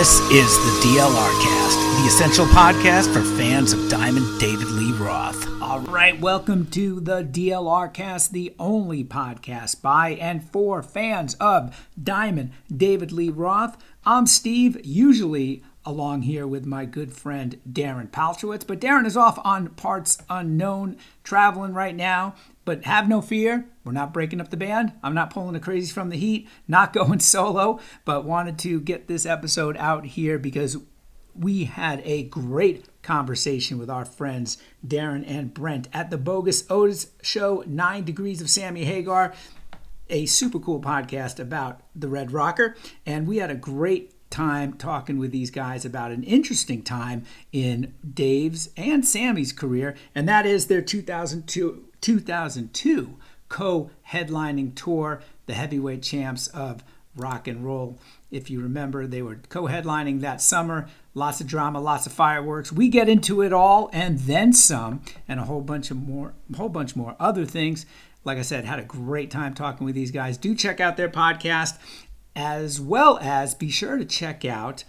This is the DLR Cast, the essential podcast for fans of Diamond David Lee Roth. All right, welcome to the DLR Cast, the only podcast by and for fans of Diamond David Lee Roth. I'm Steve, usually along here with my good friend Darren Paltrowitz, but Darren is off on parts unknown, traveling right now. But have no fear, we're not breaking up the band. I'm not pulling the crazies from the heat, not going solo, but wanted to get this episode out here because we had a great conversation with our friends Darren and Brent at the Bogus Otis show, Nine Degrees of Sammy Hagar, a super cool podcast about the Red Rocker. And we had a great time talking with these guys about an interesting time in Dave's and Sammy's career, and that is their 2002, 2002 co headlining tour, the heavyweight champs of rock and roll. If you remember, they were co headlining that summer. Lots of drama, lots of fireworks. We get into it all and then some, and a whole bunch of more, a whole bunch more other things. Like I said, had a great time talking with these guys. Do check out their podcast, as well as be sure to check out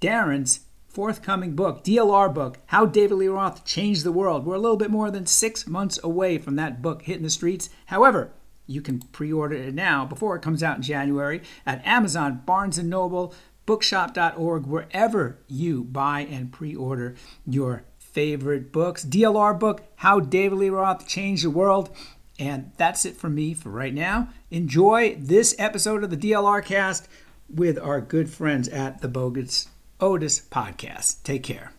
Darren's forthcoming book, DLR book, How David Lee Roth Changed the World. We're a little bit more than six months away from that book hitting the streets. However, you can pre-order it now before it comes out in January at Amazon, Barnes & Noble, bookshop.org, wherever you buy and pre-order your favorite books. DLR book, How David Lee Roth Changed the World. And that's it for me for right now. Enjoy this episode of the DLR cast with our good friends at the Bogus Otis podcast. Take care.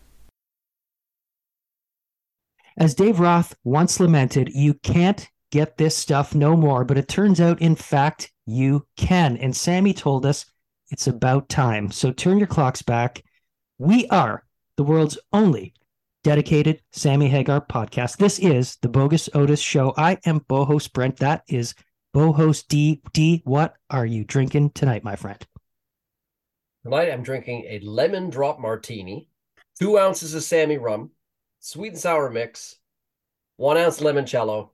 As Dave Roth once lamented, you can't get this stuff no more, but it turns out, in fact, you can. And Sammy told us it's about time. So turn your clocks back. We are the world's only dedicated Sammy Hagar podcast. This is the Bogus Otis Show. I am Bohos Brent. That is Bohos D. D. What are you drinking tonight, my friend? Tonight I'm drinking a lemon drop martini, two ounces of Sammy rum, sweet and sour mix, one ounce limoncello.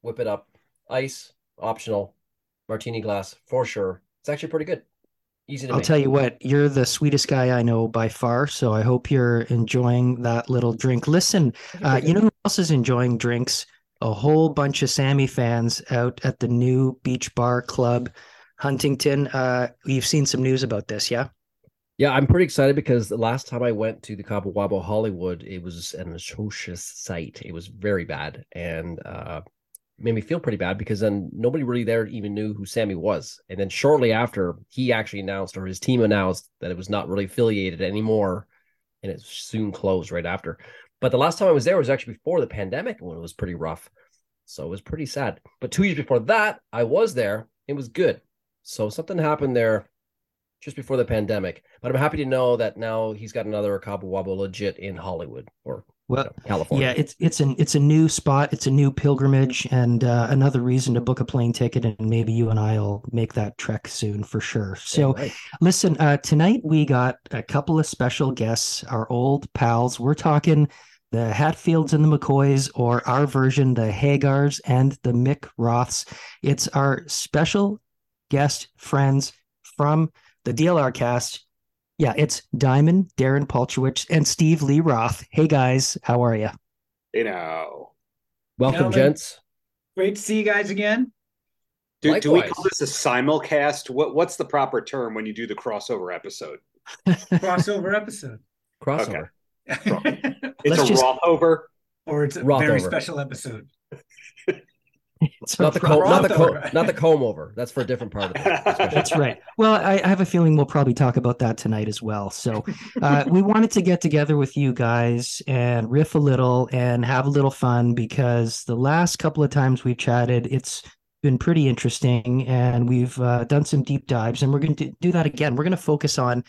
Whip it up, ice optional, martini glass for sure. It's actually pretty good. Easy to I'll make. tell you what, you're the sweetest guy I know by far. So I hope you're enjoying that little drink. Listen, uh, you know who else is enjoying drinks? A whole bunch of Sammy fans out at the new Beach Bar Club, Huntington. Uh, you've seen some news about this, yeah? Yeah, I'm pretty excited because the last time I went to the Cabo Wabo Hollywood, it was an atrocious sight. It was very bad and uh, made me feel pretty bad because then nobody really there even knew who Sammy was. And then shortly after, he actually announced or his team announced that it was not really affiliated anymore, and it soon closed right after. But the last time I was there was actually before the pandemic when it was pretty rough. So it was pretty sad. But two years before that, I was there. It was good. So something happened there just before the pandemic. But I'm happy to know that now he's got another Cabo Wabo legit in Hollywood or Well, you know, California. Yeah, it's it's an it's a new spot, it's a new pilgrimage, and uh, another reason to book a plane ticket, and maybe you and I'll make that trek soon for sure. So, right. listen, uh, tonight we got a couple of special guests, our old pals. We're talking the Hatfields and the McCoys, or our version, the Hagars and the Mick Roths. It's our special guest friends from the DLR cast. Yeah, it's Diamond, Darren Paltrowitz, and Steve Lee Roth. Hey guys, how are you? You know, Welcome, Gentlemen. gents. Great to see you guys again. do, do we call this a simulcast? What what's the proper term when you do the crossover episode? Crossover episode. Crossover. It's Let's a just- Rothover. or it's a Roth very over. special episode. It's Not the a- comb, not the comb, not the comb over. That's for a different part of it. That's right. Well, I, I have a feeling we'll probably talk about that tonight as well. So, uh, we wanted to get together with you guys and riff a little and have a little fun because the last couple of times we've chatted, it's been pretty interesting and we've uh, done some deep dives and we're going to do that again. We're going to focus on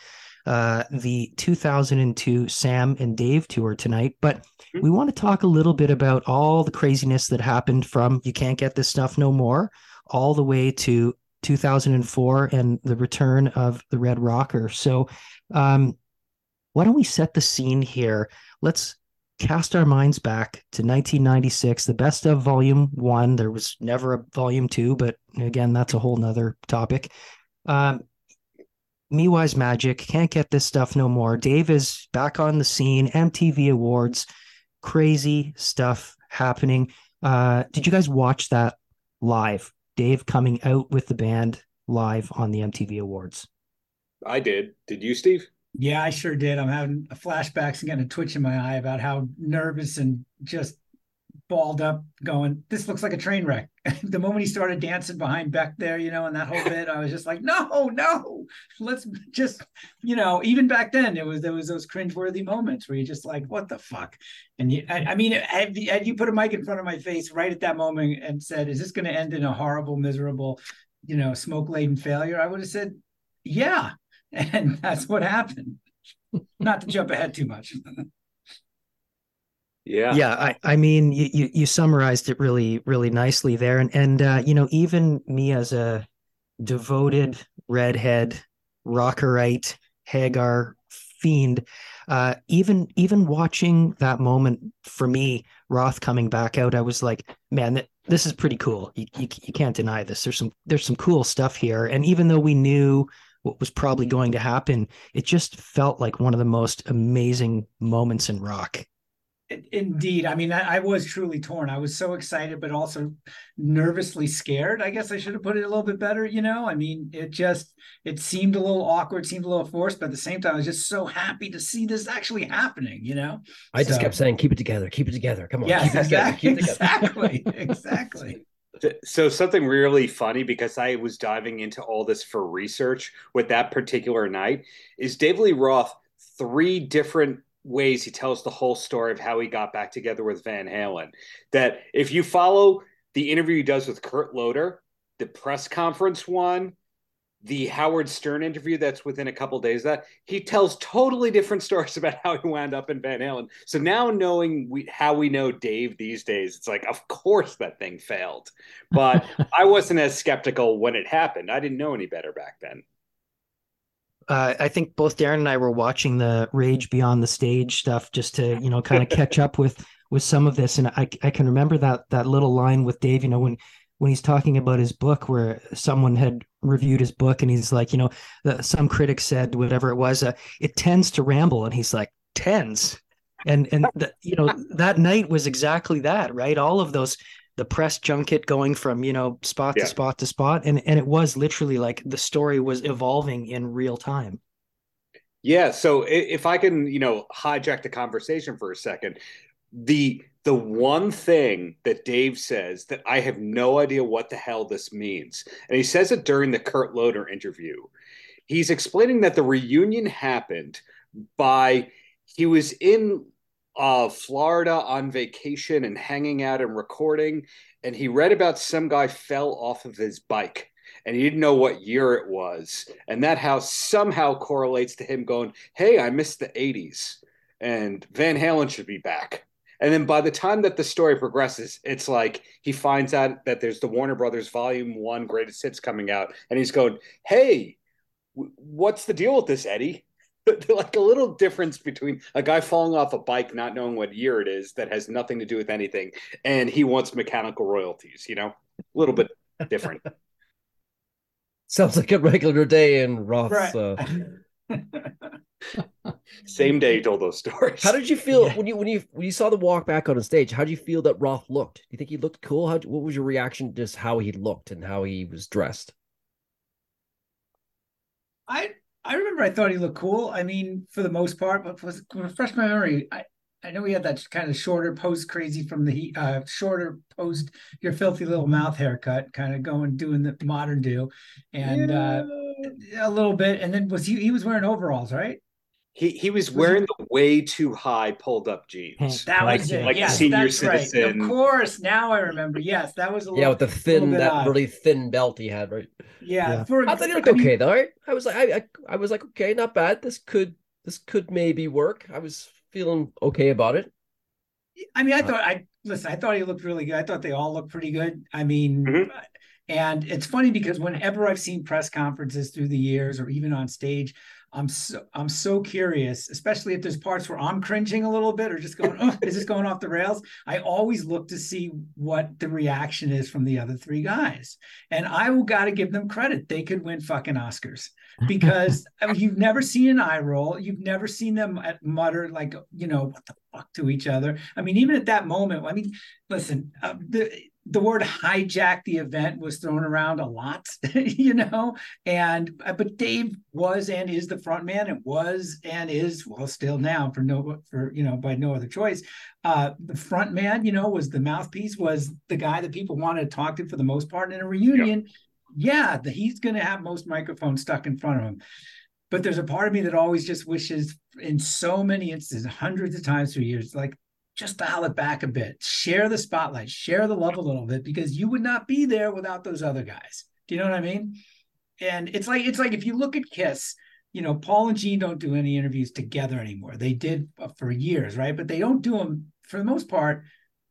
uh, the 2002 Sam and Dave tour tonight, but we want to talk a little bit about all the craziness that happened from You Can't Get This Stuff No More all the way to 2004 and the return of the Red Rocker. So, um, why don't we set the scene here? Let's cast our minds back to 1996, the best of volume one. There was never a volume two, but again, that's a whole nother topic. Um, Me Wise Magic can't get this stuff no more. Dave is back on the scene. MTV Awards, crazy stuff happening. Uh, did you guys watch that live? Dave coming out with the band live on the MTV Awards. I did. Did you, Steve? Yeah, I sure did. I'm having flashbacks and getting a twitch in my eye about how nervous and just balled up, going, "This looks like a train wreck." the moment he started dancing behind Beck there, you know, and that whole bit, I was just like, "No, no, let's just," you know. Even back then, it was there was those cringeworthy moments where you're just like, "What the fuck?" And you, I, I mean, had, had you put a mic in front of my face right at that moment and said, "Is this going to end in a horrible, miserable?" you know, smoke laden failure, I would have said, yeah. And that's what happened. Not to jump ahead too much. yeah. Yeah. I, I mean, you, you, you summarized it really, really nicely there. And, and, uh, you know, even me as a devoted redhead, rockerite, Hagar fiend, uh, even, even watching that moment for me, Roth coming back out, I was like, man, that, this is pretty cool. You, you, you can't deny this. There's some there's some cool stuff here, and even though we knew what was probably going to happen, it just felt like one of the most amazing moments in rock. Indeed. I mean, I, I, was truly torn. I was so excited, but also nervously scared. I guess I should have put it a little bit better. You know, I mean, it just, it seemed a little awkward, seemed a little forced, but at the same time, I was just so happy to see this actually happening, you know? I just so, kept saying, keep it together, keep it together. Come on. Yes, exactly. exactly. exactly. So something really funny because I was diving into all this for research with that particular night is Dave Lee Roth three different ways he tells the whole story of how he got back together with Van Halen. That if you follow the interview he does with Kurt Loder, the press conference one, the Howard Stern interview that's within a couple days that he tells totally different stories about how he wound up in Van Halen. So now knowing we, how we know Dave these days, it's like, of course that thing failed. But I wasn't as skeptical when it happened. I didn't know any better back then uh, I think both Darren and I were watching the Rage Beyond the Stage stuff just to you know kind of catch up with with some of this, and I I can remember that that little line with Dave, you know when when he's talking about his book where someone had reviewed his book and he's like you know the, some critics said whatever it was uh, it tends to ramble. And he's like tends? And and the, you know that night was exactly that right? All of those the press junket going from you know spot yeah. to spot to spot and and it was literally like the story was evolving in real time yeah so if i can you know hijack the conversation for a second the the one thing that dave says that i have no idea what the hell this means and he says it during the kurt loder interview he's explaining that the reunion happened by he was in uh, Florida on vacation and hanging out and recording. And he read about some guy fell off of his bike and he didn't know what year it was. And that house somehow correlates to him going, Hey, I missed the 80s and Van Halen should be back. And then by the time that the story progresses, it's like he finds out that there's the Warner Brothers Volume One Greatest Hits coming out, and he's going, "Hey, what's the deal with this, Eddie?" Like a little difference between a guy falling off a bike, not knowing what year it is, that has nothing to do with anything, and he wants mechanical royalties. You know, a little bit different. Sounds like a regular day in Roth's. Right. Uh... Same day, told those stories. How did you feel yeah. when you when you when you saw the walk back on the stage? How did you feel that Roth looked? Do you think he looked cool? How what was your reaction to just how he looked and how he was dressed? I I remember I thought he looked cool. I mean, for the most part, but was refresh my memory. I, I know he had that kind of shorter post crazy from the uh, shorter post your filthy little mouth haircut, kind of going doing the modern do, and uh, yeah. uh, a little bit. And then was he he was wearing overalls, right? He he was wearing the way too high pulled up jeans. That was it. Like yes, senior that's citizen. Right. Of course, now I remember. Yes, that was a little, yeah with the thin that odd. really thin belt he had, right? Yeah, yeah. For, I thought he looked I okay mean, though. Right? I was like, I, I I was like, okay, not bad. This could this could maybe work. I was feeling okay about it. I mean, I uh, thought I listen. I thought he looked really good. I thought they all looked pretty good. I mean, mm-hmm. And it's funny because whenever I've seen press conferences through the years or even on stage, I'm so I'm so curious, especially if there's parts where I'm cringing a little bit or just going, oh, is this going off the rails? I always look to see what the reaction is from the other three guys. And I will gotta give them credit. They could win fucking Oscars because I mean, you've never seen an eye roll, you've never seen them mutter like, you know, what the fuck to each other. I mean, even at that moment, I mean, listen, uh, the the word hijack the event was thrown around a lot, you know, and uh, but Dave was and is the front man. It was and is well still now for no for you know by no other choice. Uh, the front man, you know, was the mouthpiece, was the guy that people wanted to talk to for the most part in a reunion. Yep. Yeah, the, he's going to have most microphones stuck in front of him. But there's a part of me that always just wishes, in so many instances, hundreds of times through years, like just dial it back a bit, share the spotlight, share the love a little bit, because you would not be there without those other guys. Do you know what I mean? And it's like it's like if you look at Kiss, you know, Paul and Gene don't do any interviews together anymore. They did uh, for years, right? But they don't do them for the most part.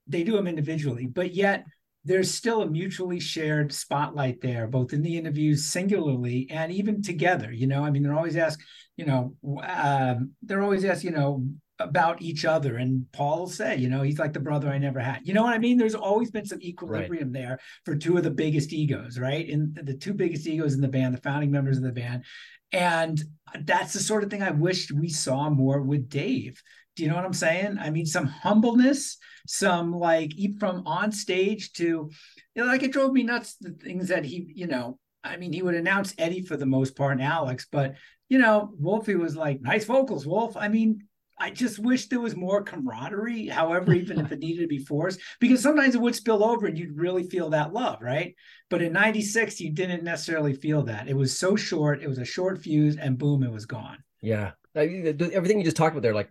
They do them individually, but yet there's still a mutually shared spotlight there, both in the interviews singularly and even together. You know, I mean, they're always asked, you know, um, they're always asked, you know, about each other. And Paul said, you know, he's like the brother I never had. You know what I mean? There's always been some equilibrium right. there for two of the biggest egos, right? And the two biggest egos in the band, the founding members of the band. And that's the sort of thing I wished we saw more with Dave. Do you know what I'm saying? I mean, some humbleness, some like from on stage to, you know, like it drove me nuts the things that he, you know, I mean, he would announce Eddie for the most part and Alex, but you know, Wolfie was like, nice vocals, Wolf. I mean, I just wish there was more camaraderie, however, even if it needed to be forced, because sometimes it would spill over and you'd really feel that love, right? But in 96, you didn't necessarily feel that. It was so short, it was a short fuse, and boom, it was gone. Yeah. Everything you just talked about there, like,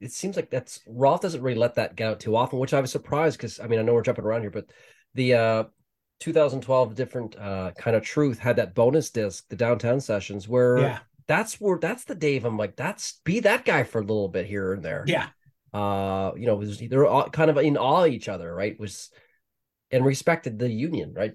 it seems like that's Roth doesn't really let that get out too often, which I was surprised because I mean, I know we're jumping around here, but the uh 2012 different uh kind of truth had that bonus disc, the downtown sessions, where yeah that's where that's the Dave. I'm like, that's be that guy for a little bit here and there. Yeah. Uh, you know, was they're all kind of in awe of each other, right? Was and respected the union, right?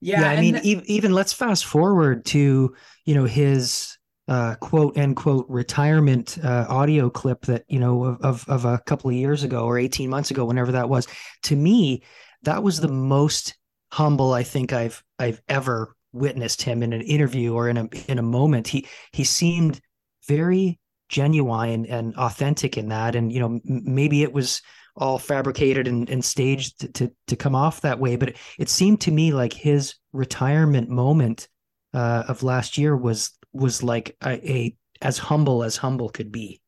Yeah, yeah I mean, th- even let's fast forward to you know his uh, quote end quote retirement uh, audio clip that you know of, of of a couple of years ago or 18 months ago whenever that was to me that was the most humble i think i've i've ever witnessed him in an interview or in a in a moment. He he seemed very genuine and authentic in that. And you know maybe it was all fabricated and, and staged to, to, to come off that way. But it, it seemed to me like his retirement moment uh, of last year was was like a, a as humble as humble could be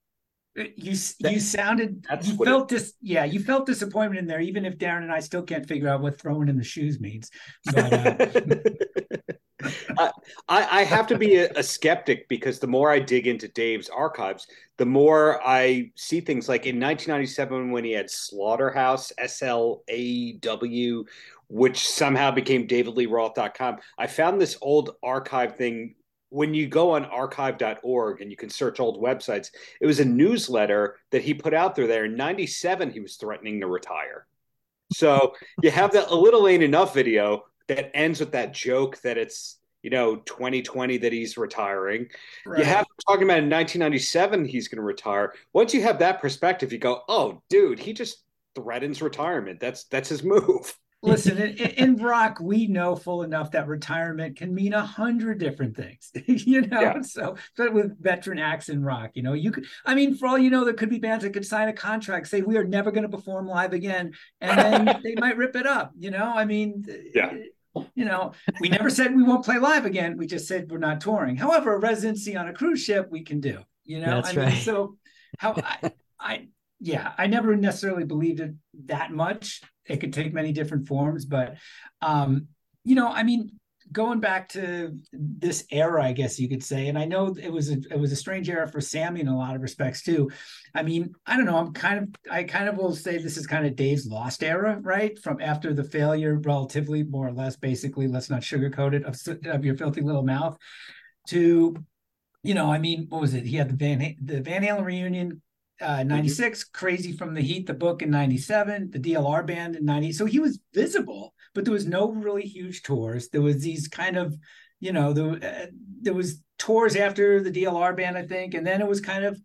you you sounded you felt this yeah you felt disappointment in there even if darren and i still can't figure out what throwing in the shoes means. But, uh, I, I, have to be a, a, skeptic because the more i dig into dave's archives the more i see things like in 1997 when he had slaughterhouse s-l-a-w which somehow became davidleeroth.com i found this old archive thing when you go on archive.org and you can search old websites, it was a newsletter that he put out there. There in '97, he was threatening to retire. So you have that a little ain't enough video that ends with that joke that it's you know 2020 that he's retiring. Right. You have talking about in 1997 he's going to retire. Once you have that perspective, you go, oh, dude, he just threatens retirement. That's that's his move. Listen, in, in, rock, we know full enough that retirement can mean a hundred different things, you know. Yeah. So, but with veteran acts in rock, you know, you could. I mean, for all you know, there could be bands that could sign a contract, say we are never going to perform live again, and then they might rip it up. You know, I mean, yeah. Eh, you know, we never said we won't play live again. We just said we're not touring. However, a residency on a cruise ship we can do. You know, that's I right. Mean, so how I, I yeah, I never necessarily believed it that much. It could take many different forms, but um, you know, I mean, going back to this era, I guess you could say, and I know it was a it was a strange era for Sammy in a lot of respects too. I mean, I don't know. I'm kind of I kind of will say this is kind of Dave's lost era, right? From after the failure, relatively more or less, basically, let's not sugarcoat it of, of your filthy little mouth, to you know, I mean, what was it? He had the Van the Van Halen reunion uh, 96, mm-hmm. Crazy from the Heat, the book in 97, the DLR band in 90. So he was visible, but there was no really huge tours. There was these kind of, you know, there, uh, there was tours after the DLR band, I think, and then it was kind of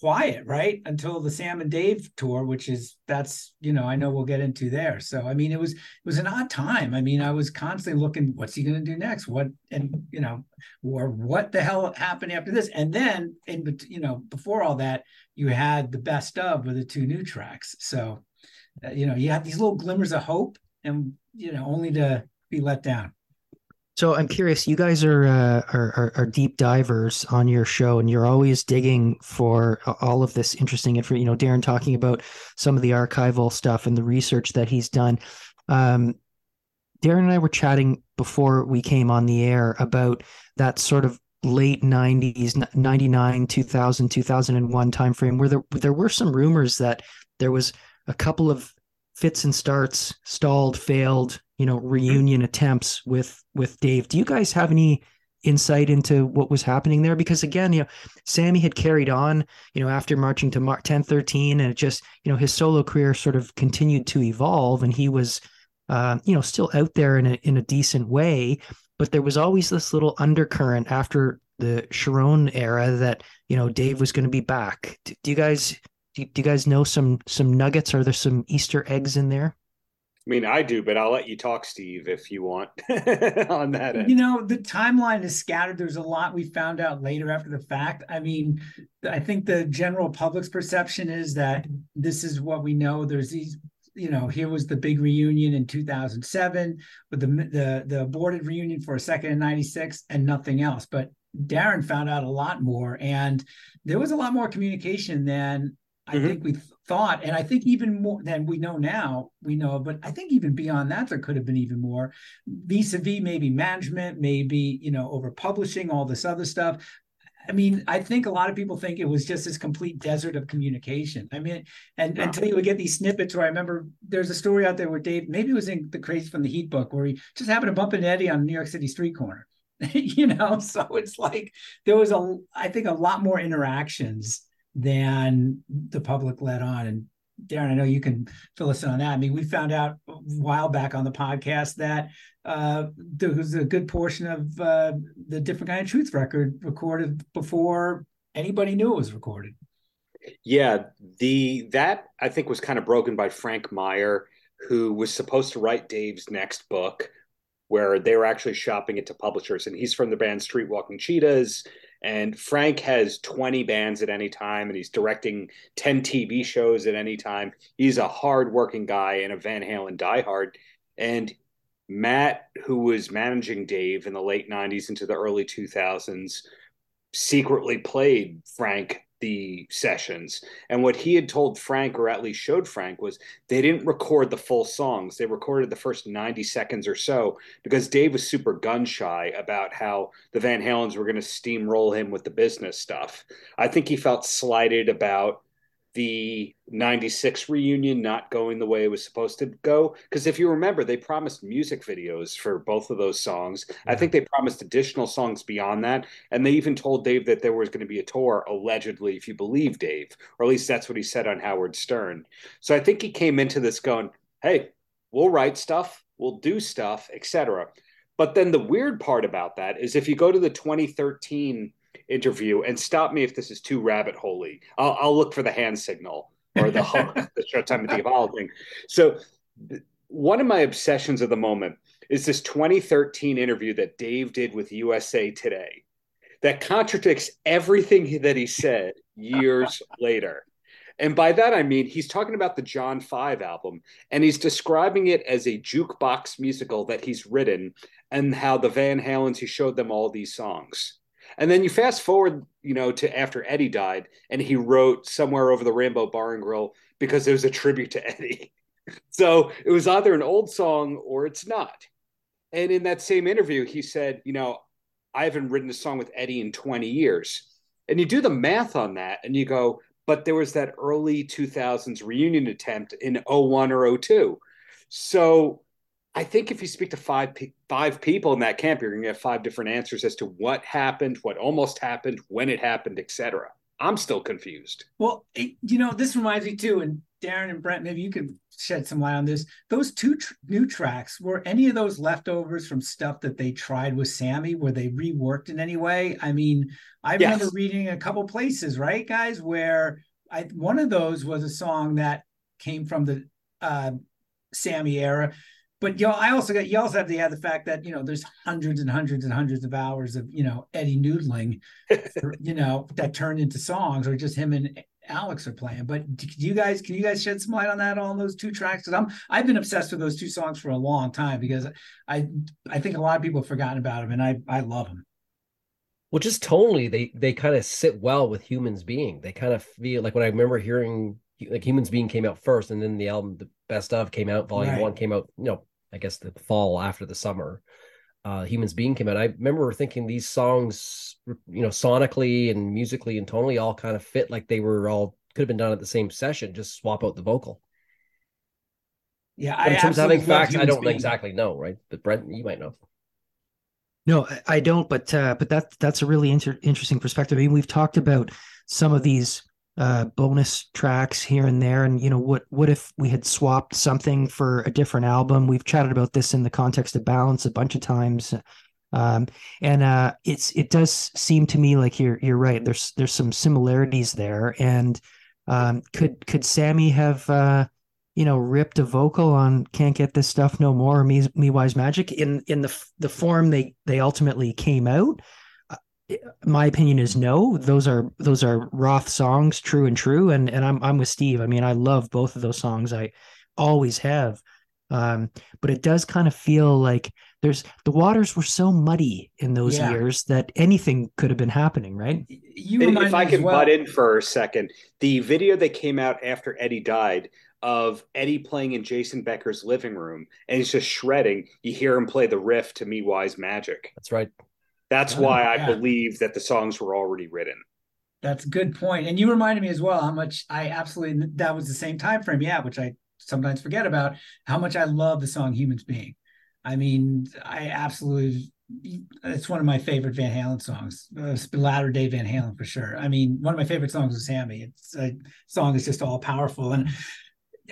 quiet, right? Until the Sam and Dave tour, which is that's you know I know we'll get into there. So I mean, it was it was an odd time. I mean, I was constantly looking, what's he going to do next? What and you know, or what the hell happened after this? And then in you know before all that, you had the best of with the two new tracks. So uh, you know, you had these little glimmers of hope, and you know, only to be let down. So I'm curious. You guys are, uh, are, are deep divers on your show, and you're always digging for all of this interesting info. You know, Darren talking about some of the archival stuff and the research that he's done. Um, Darren and I were chatting before we came on the air about that sort of late 90s 99 2000 2001 timeframe where there there were some rumors that there was a couple of fits and starts stalled failed you know reunion attempts with with Dave. Do you guys have any insight into what was happening there? Because again, you know, Sammy had carried on, you know, after marching to Mar- 1013, and it just, you know, his solo career sort of continued to evolve, and he was, uh, you know, still out there in a in a decent way. But there was always this little undercurrent after the Cherone era that you know Dave was going to be back. Do, do you guys do you guys know some some nuggets? Are there some Easter eggs in there? I mean, I do, but I'll let you talk, Steve, if you want on that. End. You know, the timeline is scattered. There's a lot we found out later after the fact. I mean, I think the general public's perception is that this is what we know. There's these, you know, here was the big reunion in 2007 with the the the aborted reunion for a second in 96 and nothing else. But Darren found out a lot more, and there was a lot more communication than I mm-hmm. think we thought, and I think even more than we know now, we know, but I think even beyond that, there could have been even more vis-a-vis maybe management, maybe, you know, over publishing, all this other stuff. I mean, I think a lot of people think it was just this complete desert of communication. I mean, and yeah. until you would get these snippets where I remember there's a story out there where Dave, maybe it was in the Crazy from the Heat book, where he just happened to bump into Eddie on New York City street corner. you know, so it's like there was a, I think, a lot more interactions than the public let on. And Darren, I know you can fill us in on that. I mean, we found out a while back on the podcast that uh, there was a good portion of uh, the Different Kind of Truth record recorded before anybody knew it was recorded. Yeah, the that I think was kind of broken by Frank Meyer, who was supposed to write Dave's next book, where they were actually shopping it to publishers, and he's from the band Streetwalking Cheetahs and Frank has 20 bands at any time, and he's directing 10 TV shows at any time. He's a hardworking guy and a Van Halen diehard. And Matt, who was managing Dave in the late 90s into the early 2000s, secretly played Frank the sessions. And what he had told Frank, or at least showed Frank, was they didn't record the full songs. They recorded the first 90 seconds or so because Dave was super gun shy about how the Van Halens were going to steamroll him with the business stuff. I think he felt slighted about the 96 reunion not going the way it was supposed to go. Because if you remember they promised music videos for both of those songs. I think they promised additional songs beyond that. And they even told dave that there was going to be a tour allegedly if you believe dave. Or at least that's what he said on howard stern. So i think he came into this going hey we'll write stuff we'll do stuff etc but then the weird part about that is if you go to the 2013 interview and stop me if this is too rabbit holey. I'll, I'll look for the hand signal or the hook, the Showtime at the Apollo thing. So one of my obsessions of the moment is this 2013 interview that Dave did with USA Today that contradicts everything that he said years later. And by that, I mean he's talking about the John 5 album and he's describing it as a jukebox musical that he's written and how the Van Halens, he showed them all these songs. And then you fast forward, you know, to after Eddie died, and he wrote somewhere over the Rainbow Bar and Grill because it was a tribute to Eddie. so it was either an old song or it's not. And in that same interview, he said, you know, I haven't written a song with Eddie in 20 years. And you do the math on that and you go, but there was that early 2000s reunion attempt in 01 or 02. So I think if you speak to five five people in that camp, you're going to get five different answers as to what happened, what almost happened, when it happened, etc. I'm still confused. Well, it, you know, this reminds me too, and Darren and Brent, maybe you could shed some light on this. Those two tr- new tracks were any of those leftovers from stuff that they tried with Sammy? Were they reworked in any way? I mean, I yes. remember reading a couple places, right, guys, where I one of those was a song that came from the uh, Sammy era. But you know, I also got you also have to add the fact that you know there's hundreds and hundreds and hundreds of hours of you know Eddie noodling, you know that turned into songs or just him and Alex are playing. But do you guys can you guys shed some light on that on those two tracks? Because I'm I've been obsessed with those two songs for a long time because I I think a lot of people have forgotten about them and I I love them. Well, just tonally, they they kind of sit well with humans being. They kind of feel like when I remember hearing like humans being came out first, and then the album the best of came out. Volume right. one came out. You know, I guess the fall after the summer. Uh, humans being came out. I remember thinking these songs, you know, sonically and musically and tonally all kind of fit like they were all could have been done at the same session. Just swap out the vocal. Yeah, but in terms of having facts, I don't being. exactly know, right? But Brent, you might know. No, I don't. But uh, but that's that's a really inter- interesting perspective. I mean, we've talked about some of these uh, bonus tracks here and there, and you know, what what if we had swapped something for a different album? We've chatted about this in the context of balance a bunch of times, um, and uh, it's it does seem to me like you're you're right. There's there's some similarities there, and um, could could Sammy have uh, you know, ripped a vocal on "Can't Get This Stuff No More" or "Me, Me Wise Magic" in in the the form they they ultimately came out. My opinion is no. Those are those are Roth songs, true and true. And and I'm I'm with Steve. I mean, I love both of those songs. I always have. Um, but it does kind of feel like there's the waters were so muddy in those yeah. years that anything could have been happening, right? You if I can well. butt in for a second, the video that came out after Eddie died of Eddie playing in Jason Becker's living room and he's just shredding. You hear him play the riff to Me Wise Magic. That's right. That's oh, why yeah. I believe that the songs were already written. That's a good point. And you reminded me as well how much I absolutely that was the same time frame, yeah, which I sometimes forget about how much I love the song Humans Being. I mean, I absolutely it's one of my favorite Van Halen songs. Uh, latter day Van Halen for sure. I mean, one of my favorite songs is Sammy. It's a song is just all powerful and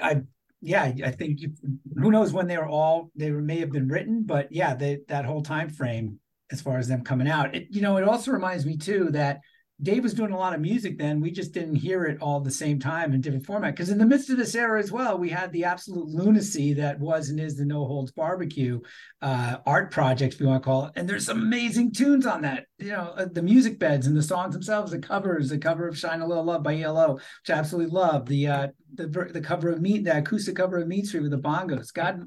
I yeah, I think you, who knows when they were all they may have been written, but yeah, they, that whole time frame as far as them coming out. It, you know, it also reminds me too that Dave was doing a lot of music then. We just didn't hear it all the same time in different format. Because in the midst of this era as well, we had the absolute lunacy that was and is the No Holds Barbecue uh, art project, if you want to call it. And there's some amazing tunes on that. You know, uh, the music beds and the songs themselves, the covers, the cover of "Shine a Little Love" by ELO, which I absolutely love. The uh, the the cover of Meat, the acoustic cover of Mean Street with the bongos. God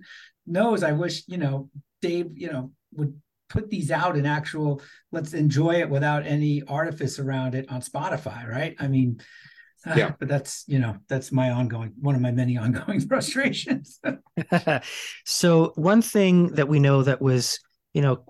knows, I wish you know Dave, you know, would put these out in actual let's enjoy it without any artifice around it on spotify right? I mean yeah. Uh, but that's you know that's my ongoing one of my many ongoing frustrations. So one thing that we know that was you know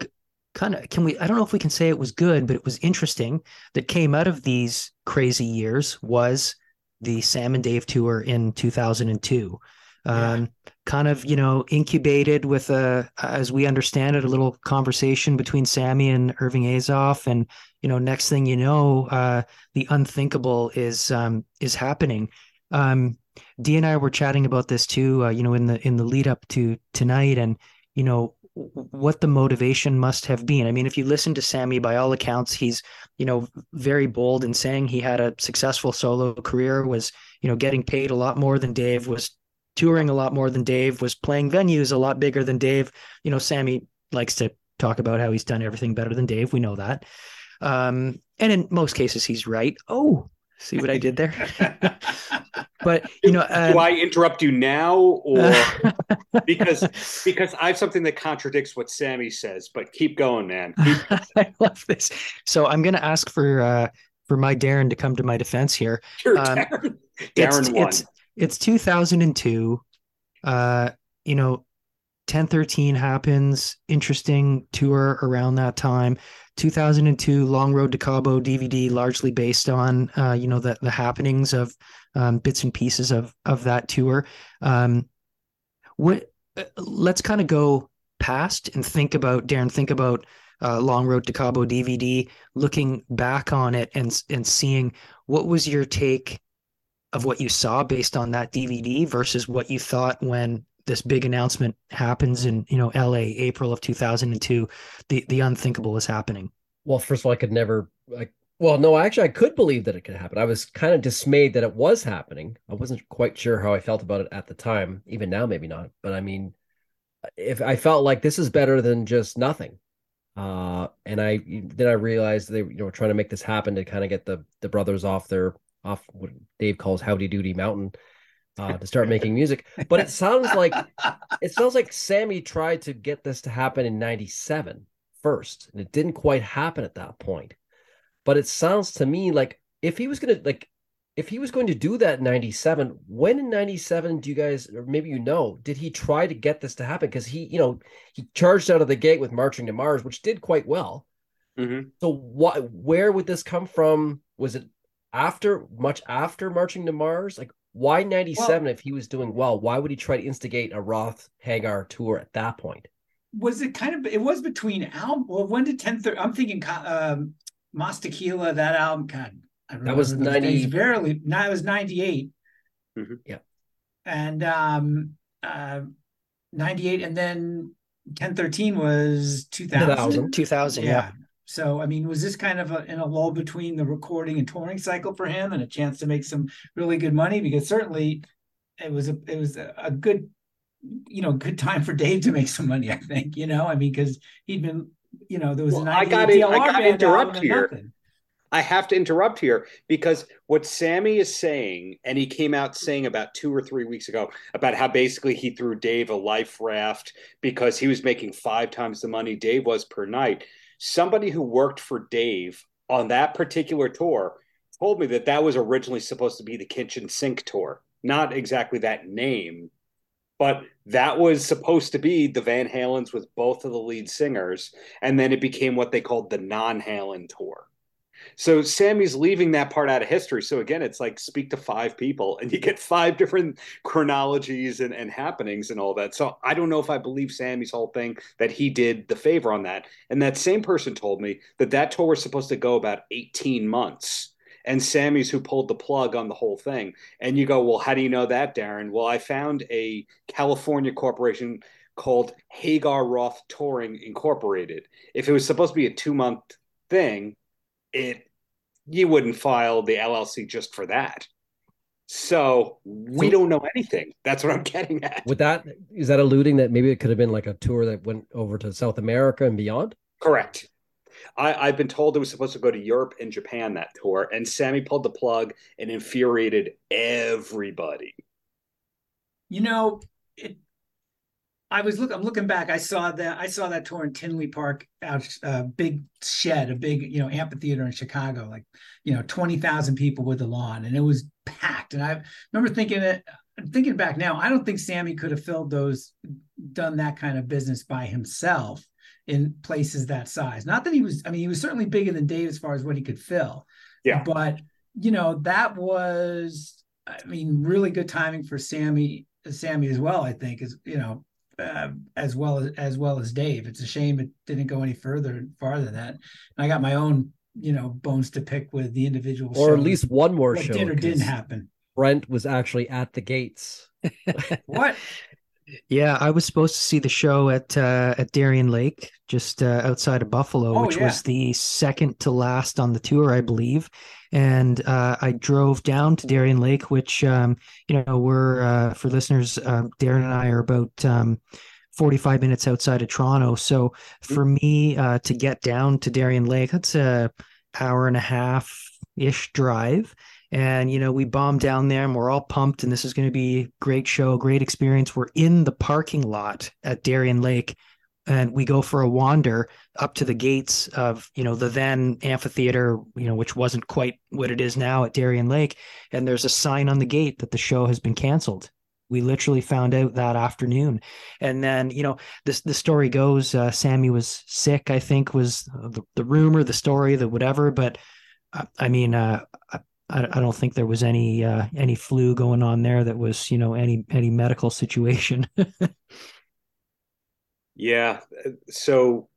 kind of can we i don't know if we can say it was good but it was interesting that came out of these crazy years was the sam and dave tour in 2002 um, kind of you know incubated with a as we understand it a little conversation between sammy and irving azoff. And you know next thing you know uh, the unthinkable is um, is happening. Um, d and i were chatting about this too uh, you know in the in the lead up to tonight. And you know what the motivation must have been. I mean, if you listen to Sammy, by all accounts, he's you know very bold in saying he had a successful solo career, was you know getting paid a lot more than Dave, was touring a lot more than Dave, was playing venues a lot bigger than Dave. You know, Sammy likes to talk about how he's done everything better than Dave. We know that. Um, and in most cases, he's right. Oh, see what I did there? but you know, um, do I interrupt you now, or because because I have something that contradicts what Sammy says? But keep going, man. Keep... I love this. So I'm going to ask for uh, for my Darren to come to my defense here. Sure, um, Darren. Darren it's. It's, it's 2002. Uh, you know, 1013 happens. Interesting tour around that time. 2002, Long Road to Cabo DVD, largely based on uh, you know the the happenings of um, bits and pieces of of that tour. Um, what? Uh, let's kind of go past and think about Darren. Think about uh, Long Road to Cabo DVD, looking back on it and and seeing what was your take of what you saw based on that DVD versus what you thought when this big announcement happens in you know LA April of 2002 the the unthinkable is happening. Well first of all I could never like well no actually I could believe that it could happen. I was kind of dismayed that it was happening. I wasn't quite sure how I felt about it at the time even now maybe not but I mean if I felt like this is better than just nothing uh and I then I realized they you know were trying to make this happen to kind of get the the brothers off their off what Dave calls Howdy Doody Mountain uh, to start making music. But it sounds like it sounds like Sammy tried to get this to happen in 97 first, and it didn't quite happen at that point. But it sounds to me like if he was gonna like if he was going to do that in 97, when in 97 do you guys or maybe you know, did he try to get this to happen? Because he, you know, he charged out of the gate with marching to Mars, which did quite well. Mm-hmm. So what where would this come from? Was it after much after marching to Mars? Like why 97 well, if he was doing well? Why would he try to instigate a Roth Hagar tour at that point? Was it kind of, it was between album, well, when did 10 I'm thinking um, Mas Tequila, that album, God, I remember that was 90. Barely, no, it was 98. Mm-hmm. Yeah. And um, uh, 98, and then 1013 was 2000. 2000, 2000 yeah. yeah. So, I mean, was this kind of a, in a lull between the recording and touring cycle for him, and a chance to make some really good money? Because certainly, it was a it was a, good, you know, good time for Dave to make some money. I think, you know, I mean, because he'd been, you know, there was well, I got I got to interrupt here. I have to interrupt here because what Sammy is saying, and he came out saying about two or three weeks ago about how basically he threw Dave a life raft because he was making five times the money Dave was per night somebody who worked for Dave on that particular tour told me that that was originally supposed to be the kitchen sink tour. Not exactly that name but that was supposed to be the van halens with both of the lead singers. And then it became what they called the non-halen tour so Sammy's leaving that part out of history. So again, it's like speak to five people and you get five different chronologies and, and happenings and all that. So I don't know if I believe Sammy's whole thing that he did the favor on that. And that same person told me that that tour was supposed to go about 18 months and Sammy's who pulled the plug on the whole thing. And you go, well, how do you know that, Darren? Well, I found a California corporation called Hagar Roth Touring Incorporated. If it was supposed to be a two month thing, it you wouldn't file the LLC just for that. So we so, don't know anything. That's what I'm getting at. With that, is that alluding that maybe it could have been like a tour that went over to South America and beyond? Correct. I, have been told it was supposed to go to Europe and Japan that tour, and Sammy pulled the plug and infuriated everybody. You know, it, I was look. I'm looking back. I saw that. I saw that tour in Tinley Park, out a uh, big shed, a big you know amphitheater in Chicago, like you know twenty thousand people with the lawn, and it was packed. And I remember thinking it. Thinking back now, I don't think Sammy could have filled those, done that kind of business by himself in places that size. Not that he was. I mean, he was certainly bigger than Dave as far as what he could fill. Yeah. But you know that was, I mean, really good timing for Sammy. Sammy as well. I think is you know uh, as well as as well as Dave. It's a shame it didn't go any further farther than that. And I got my own, you know, bones to pick with the individual, or at least one more show. Did or didn't happen. Brent was actually at the gates. what? Yeah, I was supposed to see the show at uh, at Darien Lake, just uh, outside of Buffalo, oh, which yeah. was the second to last on the tour, I believe. And uh, I drove down to Darien Lake, which um, you know we're uh, for listeners. Uh, Darren and I are about um, 45 minutes outside of Toronto. So mm-hmm. for me uh, to get down to Darien Lake, that's a hour and a half ish drive and, you know, we bombed down there and we're all pumped and this is going to be a great show, great experience. We're in the parking lot at Darien Lake and we go for a wander up to the gates of, you know, the then amphitheater, you know, which wasn't quite what it is now at Darien Lake. And there's a sign on the gate that the show has been canceled we literally found out that afternoon and then you know this the story goes uh, sammy was sick i think was the, the rumor the story the whatever but uh, i mean uh, I, I don't think there was any uh, any flu going on there that was you know any any medical situation. yeah, so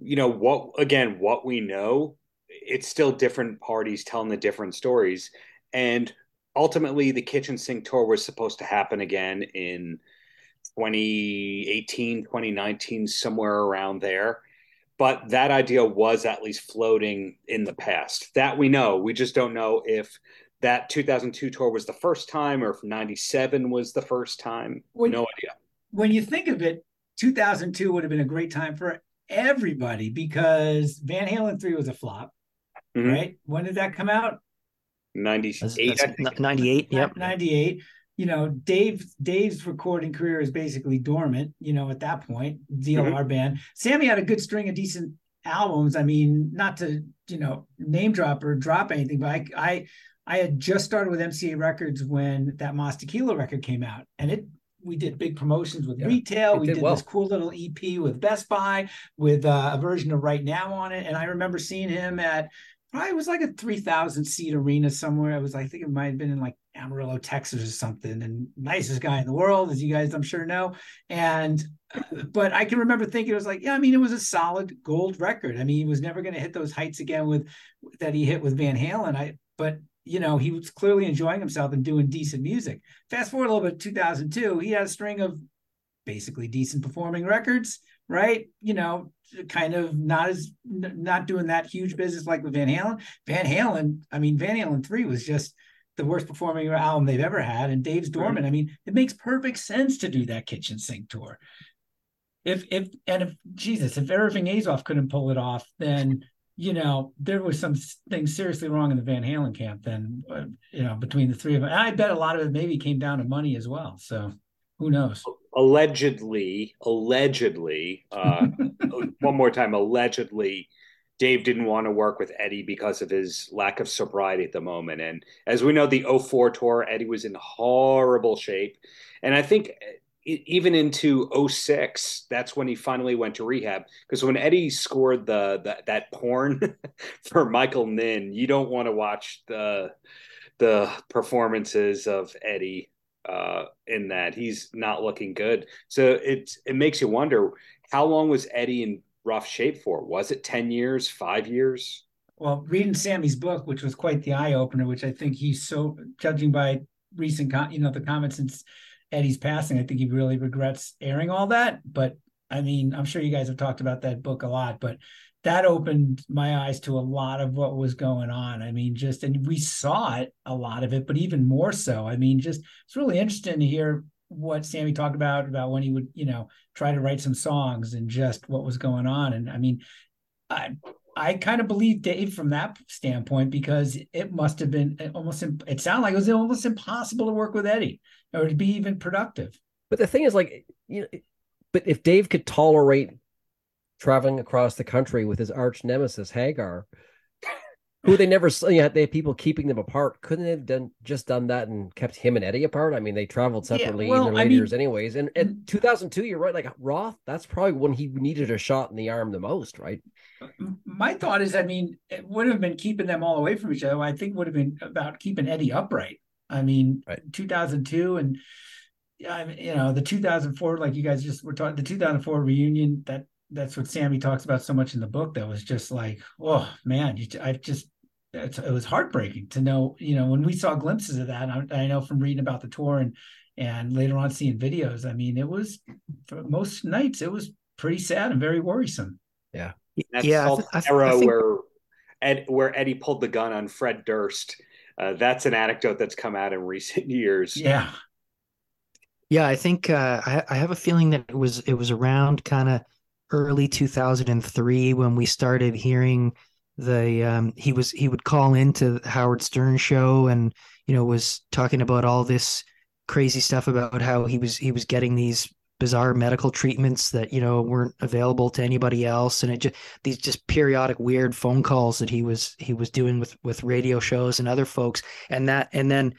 you know what again what we know it's still different parties telling the different stories and ultimately the kitchen sink tour was supposed to happen again in 2018 2019 somewhere around there but that idea was at least floating in the past. That we know. We just don't know if that 2002 tour was the first time or if 97 was the first time. When, no idea. when you think of it 2002 would have been a great time for everybody because van halen 3 was a flop mm-hmm. right? When did that come out? 98 98 yep. 98 you know dave dave's recording career is basically dormant you know at that point dlr mm-hmm. band sammy had a good string of decent albums i mean not to you know name drop or drop anything but i i i had just started with mca records when that Mas Tequila record came out and it we did big promotions with yeah, retail. We did, did well. this cool little EP with Best Buy with uh, a version of Right Now on it. And I remember seeing him at probably it was like a 3000 seat arena somewhere. I was, I think it might have been in like Amarillo, Texas or something. And nicest guy in the world, as you guys, I'm sure know. And, but I can remember thinking it was like, yeah, I mean, it was a solid gold record. I mean, he was never going to hit those heights again with that he hit with Van Halen. I, but you know, he was clearly enjoying himself and doing decent music. Fast forward a little bit, 2002, he had a string of basically decent performing records, right? You know, kind of not as not doing that huge business like with Van Halen. Van Halen, I mean, Van Halen three was just the worst performing album they've ever had, and Dave's dormant. I mean, it makes perfect sense to do that kitchen sink tour. If if and if Jesus, if Irving Azoff couldn't pull it off, then you know there was some things seriously wrong in the Van Halen camp. Then uh, you know between the three of them, and I bet a lot of it maybe came down to money as well. So who knows? allegedly, allegedly, uh, one more time, allegedly, Dave didn't want to work with Eddie because of his lack of sobriety at the moment. And as we know, the 04 tour, Eddie was in horrible shape. And I think even into 06, that's when he finally went to rehab. Because when Eddie scored the, the that porn for Michael Ninn, you don't want to watch the the performances of Eddie uh, in that he's not looking good. So it it makes you wonder how long was Eddie in rough shape for? Was it ten years, five years? Well, reading Sammy's book, which was quite the eye opener, which I think he's so judging by recent, you know, the comments since Eddie's passing, I think he really regrets airing all that. But I mean, I'm sure you guys have talked about that book a lot, but that opened my eyes to a lot of what was going on. I mean, just and we saw it a lot of it, but even more so. I mean, just it's really interesting to hear what Sammy talked about about when he would, you know, try to write some songs and just what was going on. And I mean, I I kind of believe Dave from that standpoint because it must have been almost it sounded like it was almost impossible to work with Eddie or to be even productive. But the thing is, like, you know, but if Dave could tolerate traveling across the country with his arch nemesis Hagar, who they never you know, they had people keeping them apart. Couldn't they have done just done that and kept him and Eddie apart? I mean, they traveled separately yeah, well, in their later mean, years, anyways. And in mm-hmm. 2002, you're right. Like Roth, that's probably when he needed a shot in the arm the most, right? Uh, my thought is, I mean, it would have been keeping them all away from each other. I think would have been about keeping Eddie upright. I mean, right. 2002 and yeah I mean, you know, the 2004, like you guys just were talking, the 2004 reunion that that's what Sammy talks about so much in the book. That was just like, oh man, you, I just it was heartbreaking to know. You know, when we saw glimpses of that, I, I know from reading about the tour and and later on seeing videos. I mean, it was for most nights it was pretty sad and very worrisome. Yeah, that's yeah, I th- era I think... where Ed, where Eddie pulled the gun on Fred Durst. Uh, that's an anecdote that's come out in recent years. Yeah, yeah, I think uh, I, I have a feeling that it was it was around kind of early 2003 when we started hearing the um, he was he would call into Howard Stern show and you know was talking about all this crazy stuff about how he was he was getting these bizarre medical treatments that you know weren't available to anybody else. And it just these just periodic weird phone calls that he was he was doing with with radio shows and other folks. And that and then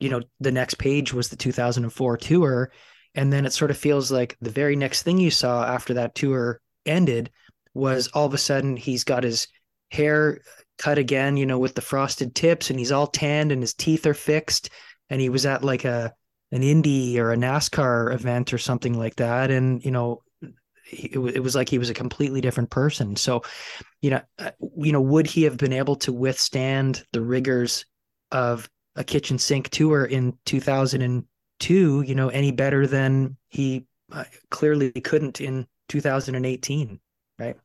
you know the next page was the 2004 tour and then it sort of feels like the very next thing you saw after that tour ended was all of a sudden he's got his hair cut again, you know, with the frosted tips and he's all tanned and his teeth are fixed. And he was at like a an indie or a NASCAR event or something like that. And, you know, it, it was like he was a completely different person. So, you know, uh, you know, would he have been able to withstand the rigors of a kitchen sink tour in 2002? You know, any better than he uh, clearly couldn't in 2018, right?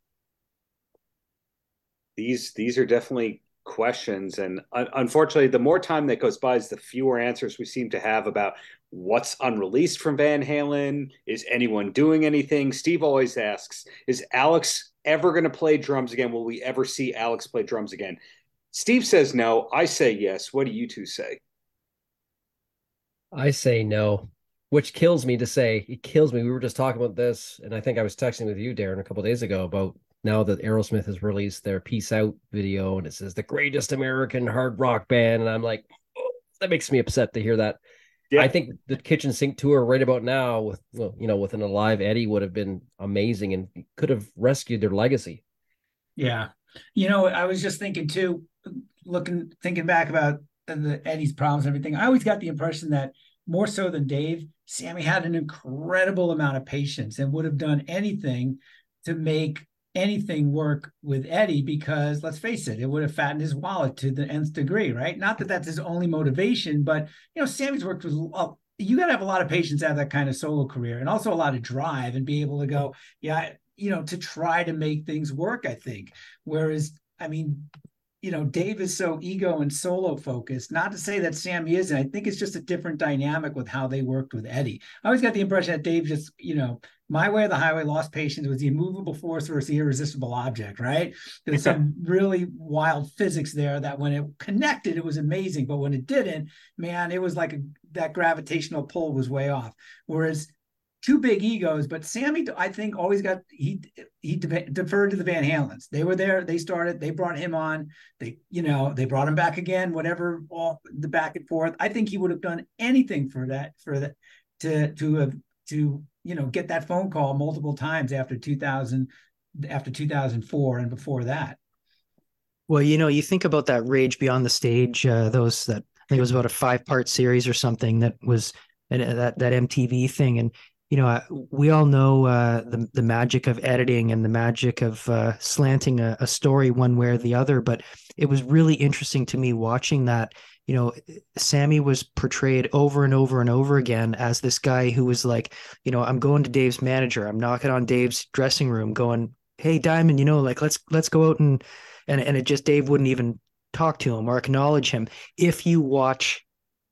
These these are definitely questions, and un- unfortunately, the more time that goes by, is the fewer answers we seem to have about what's unreleased from Van Halen. Is anyone doing anything? Steve always asks, "Is Alex ever going to play drums again? Will we ever see Alex play drums again?" Steve says no. I say yes. What do you two say? I say no which kills me to say. It kills me. We were just talking about this, and I think I was texting with you, Darren, a couple days ago about now that Aerosmith has released their Peace Out video, and it says the greatest American hard rock band, and I'm like, oh, that makes me upset to hear that. Yeah. I think the kitchen sink tour right about now with well, you know, with an alive Eddie would have been amazing and could have rescued their legacy. Yeah. You know, I was just thinking too, looking thinking back about the Eddie's problems and everything. I always got the impression that more so than Dave, Sammy had an incredible amount of patience and would have done anything to make anything work with Eddie because let's face it, it would have fattened his wallet to the nth degree, right? Not that that's his only motivation, but you know, Sammy's worked with. Uh, you got to have a lot of patience to have that kind of solo career, and also a lot of drive and be able to go, yeah, you know, to try to make things work. I think. Whereas, I mean, you know, Dave is so ego and solo focused. Not to say that Sammy isn't. I think it's just a different dynamic with how they worked with Eddie. I always got the impression that Dave just, you know, my way of the highway lost patience was the immovable force versus the irresistible object, right? There's some really wild physics there that when it connected, it was amazing. But when it didn't, man, it was like a, that gravitational pull was way off. Whereas two big egos, but Sammy, I think, always got he he deferred to the Van Halens. They were there, they started, they brought him on, they you know they brought him back again, whatever, all the back and forth. I think he would have done anything for that for that to to have to you know get that phone call multiple times after 2000 after 2004 and before that. Well, you know, you think about that Rage Beyond the Stage, uh, those that I think it was about a five part series or something that was and uh, that that MTV thing, and you know, we all know uh, the the magic of editing and the magic of uh, slanting a, a, story one way or the other. But it was really interesting to me watching that. You know, Sammy was portrayed over and over and over again as this guy who was like, you know, I'm going to Dave's manager. I'm knocking on Dave's dressing room, going, "Hey, Diamond, you know, like let's let's go out and and and it just Dave wouldn't even talk to him or acknowledge him. If you watch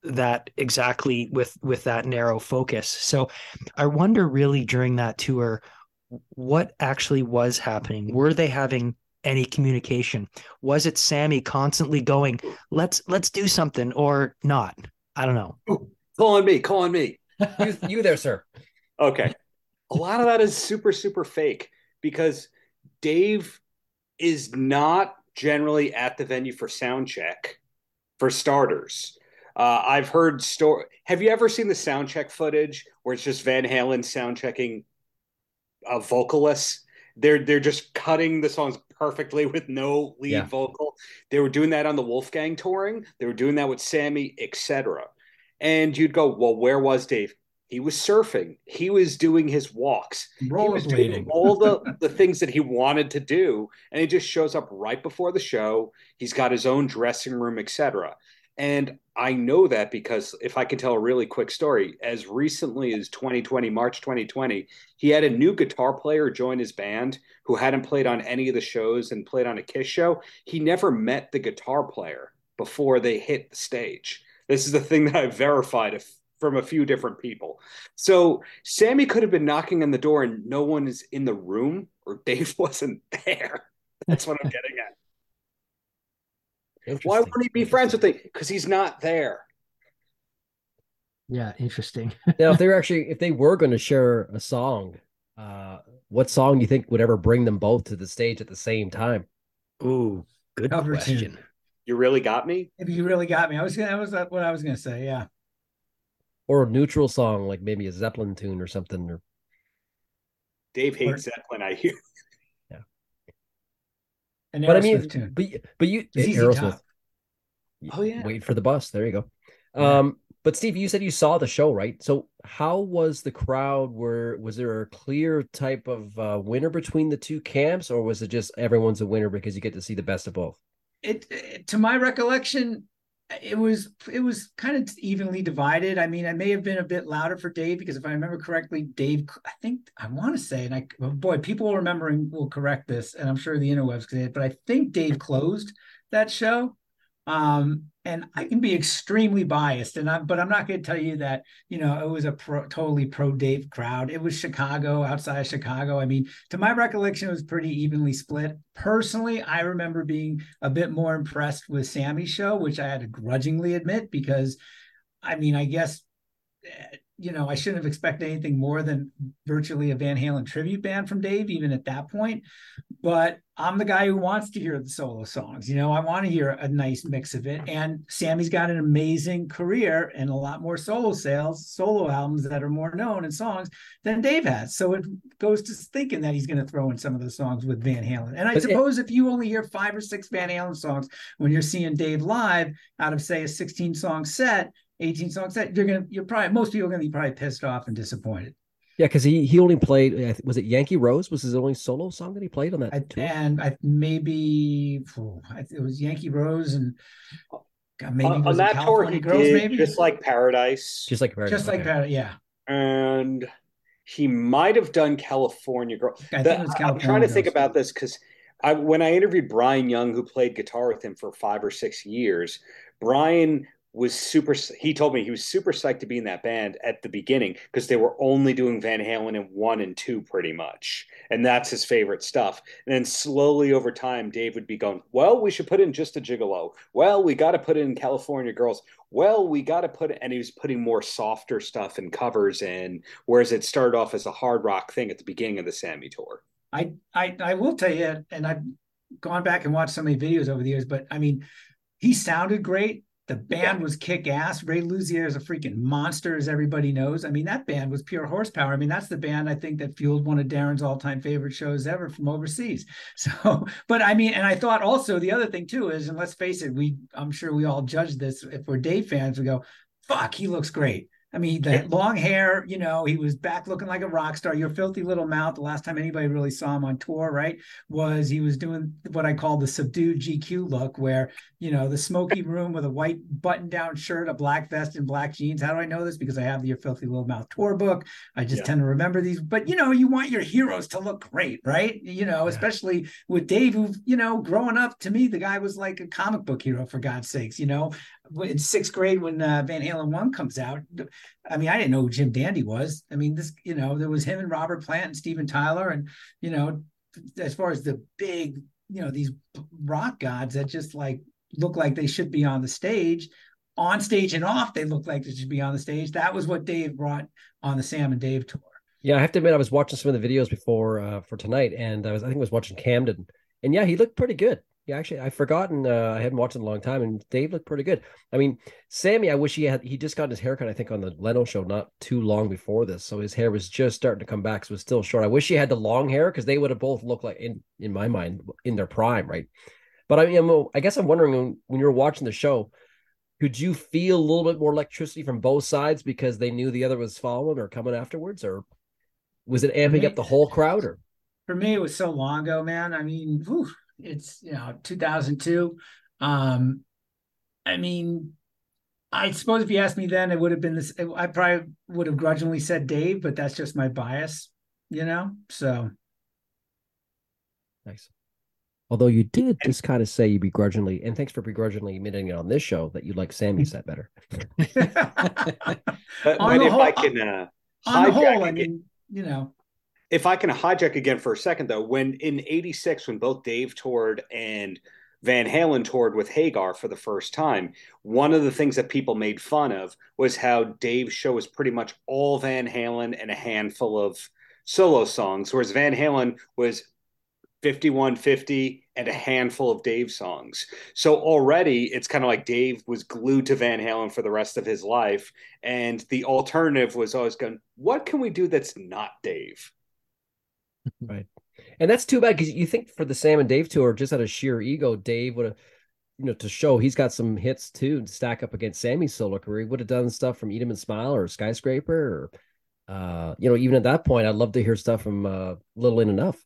that exactly with with that narrow focus. So I wonder really during that tour what actually was happening. Were they having any communication? Was it Sammy constantly going, "Let's let's do something" or not? I don't know. Ooh, call on me, call on me. you, you there, sir. Okay. A lot of that is super super fake because Dave is not generally at the venue for sound check for starters uh, I've heard story. Have you ever seen the sound check footage where it's just Van Halen sound checking a vocalist? They're they're just cutting the songs perfectly with no lead yeah. vocal. They were doing that on the Wolfgang touring. They were doing that with Sammy, etc. And you'd go, well, where was Dave? He was surfing. He was doing his walks. He was Rollerblading. all the, the things that he wanted to do. And he just shows up right before the show. He's got his own dressing room, etc. And I know that because if I can tell a really quick story, as recently as 2020, March 2020, he had a new guitar player join his band who hadn't played on any of the shows and played on a Kiss show. He never met the guitar player before they hit the stage. This is the thing that I've verified from a few different people. So Sammy could have been knocking on the door and no one is in the room or Dave wasn't there. That's what I'm getting at. Why wouldn't he be friends with him? Because he's not there. Yeah, interesting. now, if they were actually, if they were going to share a song, uh, what song do you think would ever bring them both to the stage at the same time? Ooh, good Cover question. Tune. You really got me. If you really got me, I was gonna. That was what I was gonna say. Yeah. Or a neutral song, like maybe a Zeppelin tune or something. Or Dave hates or... Zeppelin. I hear. An but I mean, tune. but but you Aerosmith. Oh yeah, wait for the bus. There you go. Um, But Steve, you said you saw the show, right? So how was the crowd? Were was there a clear type of uh, winner between the two camps, or was it just everyone's a winner because you get to see the best of both? It, it to my recollection, it was it was kind of evenly divided. I mean, I may have been a bit louder for Dave because if I remember correctly, Dave, I think I want to say, and I boy, people remembering will correct this, and I'm sure the interwebs could, but I think Dave closed that show. Um, and I can be extremely biased, and I'm, but I'm not going to tell you that you know it was a pro, totally pro Dave crowd. It was Chicago, outside of Chicago. I mean, to my recollection, it was pretty evenly split. Personally, I remember being a bit more impressed with Sammy's show, which I had to grudgingly admit because, I mean, I guess eh, you know, I shouldn't have expected anything more than virtually a Van Halen tribute band from Dave, even at that point. But I'm the guy who wants to hear the solo songs. You know, I want to hear a nice mix of it. And Sammy's got an amazing career and a lot more solo sales, solo albums that are more known and songs than Dave has. So it goes to thinking that he's going to throw in some of the songs with Van Halen. And I but suppose it, if you only hear five or six Van Halen songs when you're seeing Dave live out of, say, a 16 song set, 18 songs set, you're gonna you're probably most people are gonna be probably pissed off and disappointed. Yeah, because he he only played was it Yankee Rose was his only solo song that he played on that I, tour? and I maybe oh, it was Yankee Rose and God, maybe on, on that tour he Girls, did maybe? just like Paradise, just like Paradise, just like okay. Paradise, yeah. And he might have done California Girl. I the, California I'm trying to think about this because I when I interviewed Brian Young, who played guitar with him for five or six years, Brian was super he told me he was super psyched to be in that band at the beginning because they were only doing Van Halen in one and two pretty much. And that's his favorite stuff. And then slowly over time, Dave would be going, Well, we should put in just a gigolo. Well, we got to put in California Girls. Well, we got to put. And he was putting more softer stuff and covers in, whereas it started off as a hard rock thing at the beginning of the Sammy tour. I, I, I will tell you, and I've gone back and watched so many videos over the years, but I mean, he sounded great the band was kick ass. Ray Luzier is a freaking monster, as everybody knows. I mean, that band was pure horsepower. I mean, that's the band I think that fueled one of Darren's all time favorite shows ever from overseas. So, but I mean, and I thought also the other thing too is, and let's face it, we, I'm sure we all judge this. If we're Dave fans, we go, fuck, he looks great. I mean, the long hair, you know, he was back looking like a rock star. Your filthy little mouth, the last time anybody really saw him on tour, right, was he was doing what I call the subdued GQ look, where, you know, the smoky room with a white button down shirt, a black vest, and black jeans. How do I know this? Because I have the Your Filthy Little Mouth tour book. I just yeah. tend to remember these. But, you know, you want your heroes to look great, right? You know, yeah. especially with Dave, who, you know, growing up, to me, the guy was like a comic book hero, for God's sakes, you know, in sixth grade when uh, Van Halen 1 comes out I mean, I didn't know who Jim Dandy was. I mean, this, you know, there was him and Robert Plant and Steven Tyler. And, you know, as far as the big, you know, these rock gods that just like look like they should be on the stage, on stage and off, they look like they should be on the stage. That was what Dave brought on the Sam and Dave tour. Yeah, I have to admit, I was watching some of the videos before uh, for tonight, and I was, I think, I was watching Camden, and yeah, he looked pretty good. Yeah, actually, I've forgotten. Uh, I hadn't watched it in a long time, and Dave looked pretty good. I mean, Sammy, I wish he had. He just got his haircut, I think, on the Leno show not too long before this, so his hair was just starting to come back. So it was still short. I wish he had the long hair because they would have both looked like, in in my mind, in their prime, right? But I mean, I guess I'm wondering when, when you were watching the show, could you feel a little bit more electricity from both sides because they knew the other was following or coming afterwards, or was it amping me, up the whole crowd? Or for me, it was so long ago, man. I mean, whew, it's you know 2002. Um, I mean, I suppose if you asked me then, it would have been this. I probably would have grudgingly said Dave, but that's just my bias, you know. So nice. Although you did just kind of say you begrudgingly, and thanks for begrudgingly admitting it on this show that you like Sammy set better. but, but if whole, I can, uh, on the whole, I mean, you know, if I can hijack again for a second, though, when in '86, when both Dave toured and Van Halen toured with Hagar for the first time, one of the things that people made fun of was how Dave's show was pretty much all Van Halen and a handful of solo songs, whereas Van Halen was 5150 and a handful of Dave songs. So already it's kind of like Dave was glued to Van Halen for the rest of his life. And the alternative was always going, what can we do that's not Dave? Right. And that's too bad because you think for the Sam and Dave tour, just out of sheer ego, Dave would have you know, to show he's got some hits too to stack up against Sammy's solo career. He would have done stuff from Eat Eat 'em and Smile or Skyscraper or uh, you know, even at that point, I'd love to hear stuff from uh, Little Ain't Enough.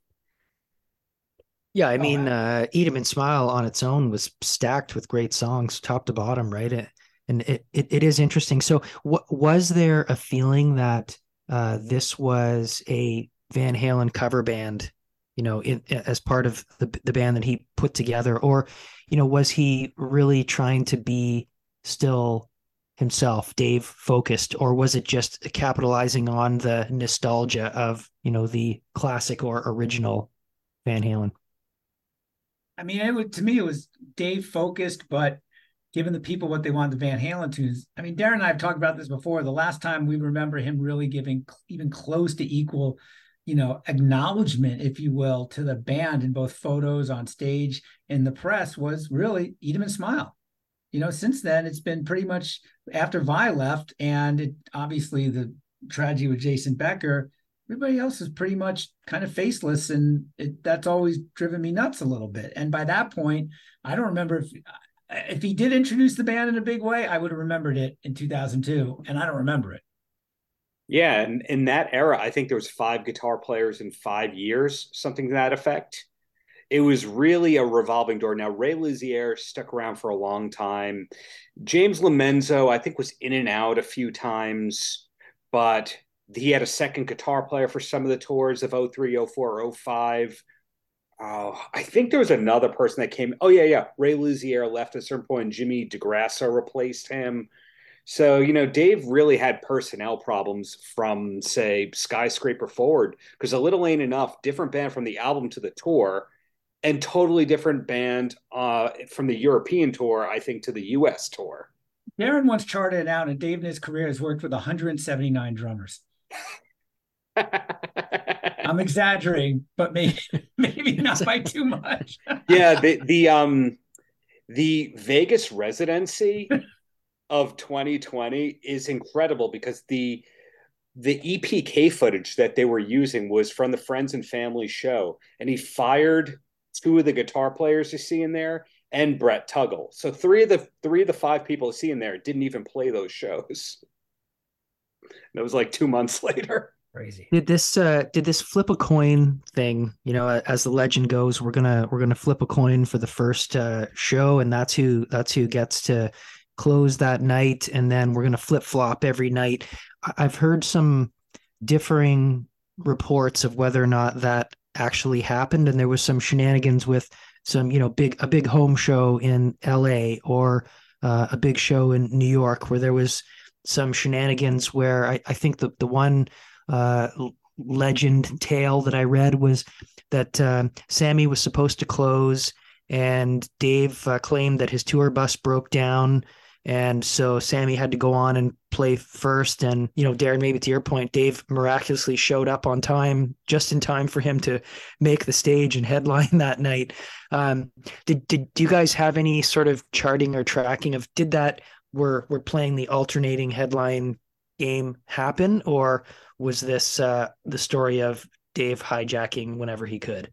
Yeah, I mean, oh, uh, Eat 'em and Smile on its own was stacked with great songs, top to bottom, right? It, and it, it, it is interesting. So, what was there a feeling that uh, this was a Van Halen cover band, you know, in, as part of the the band that he put together, or, you know, was he really trying to be still himself, Dave focused, or was it just capitalizing on the nostalgia of you know the classic or original Van Halen? I mean, it would to me it was Dave focused, but given the people what they wanted the Van Halen tunes. I mean, Darren and I have talked about this before. The last time we remember him really giving even close to equal, you know, acknowledgement, if you will, to the band in both photos on stage in the press was really Eat 'em and Smile you know, since then it's been pretty much after Vai left, and it, obviously the tragedy with Jason Becker. Everybody else is pretty much kind of faceless, and it, that's always driven me nuts a little bit. And by that point, I don't remember if if he did introduce the band in a big way, I would have remembered it in 2002, and I don't remember it. Yeah, and in that era, I think there was five guitar players in five years, something to that effect it was really a revolving door. Now, Ray Luzier stuck around for a long time. James Lomenzo, I think, was in and out a few times, but he had a second guitar player for some of the tours of 03, 04, 05. Oh, I think there was another person that came. Oh, yeah, yeah. Ray Luzier left at a certain point, Jimmy DeGrasso replaced him. So, you know, Dave really had personnel problems from, say, Skyscraper forward because A Little Ain't Enough, different band from the album to the tour and totally different band uh, from the European tour, I think, to the US tour. Darren once charted it out, and Dave in his career has worked with 179 drummers. I'm exaggerating, but maybe maybe not by too much. yeah, the the um the Vegas residency of 2020 is incredible because the the EPK footage that they were using was from the Friends and Family show, and he fired two of the guitar players you see in there, and Brett Tuggle. So three of the three of the five people you see in there didn't even play those shows. That was like two months later. Crazy. Did this uh did this flip a coin thing? You know, as the legend goes, we're gonna we're gonna flip a coin for the first uh show, and that's who that's who gets to close that night, and then we're gonna flip flop every night. I've heard some differing reports of whether or not that actually happened and there was some shenanigans with some you know big a big home show in la or uh, a big show in new york where there was some shenanigans where i, I think the, the one uh, legend tale that i read was that uh, sammy was supposed to close and dave uh, claimed that his tour bus broke down and so Sammy had to go on and play first. And, you know, Darren, maybe to your point, Dave miraculously showed up on time, just in time for him to make the stage and headline that night. Um, did, did you guys have any sort of charting or tracking of did that we're we're playing the alternating headline game happen, or was this uh, the story of Dave hijacking whenever he could?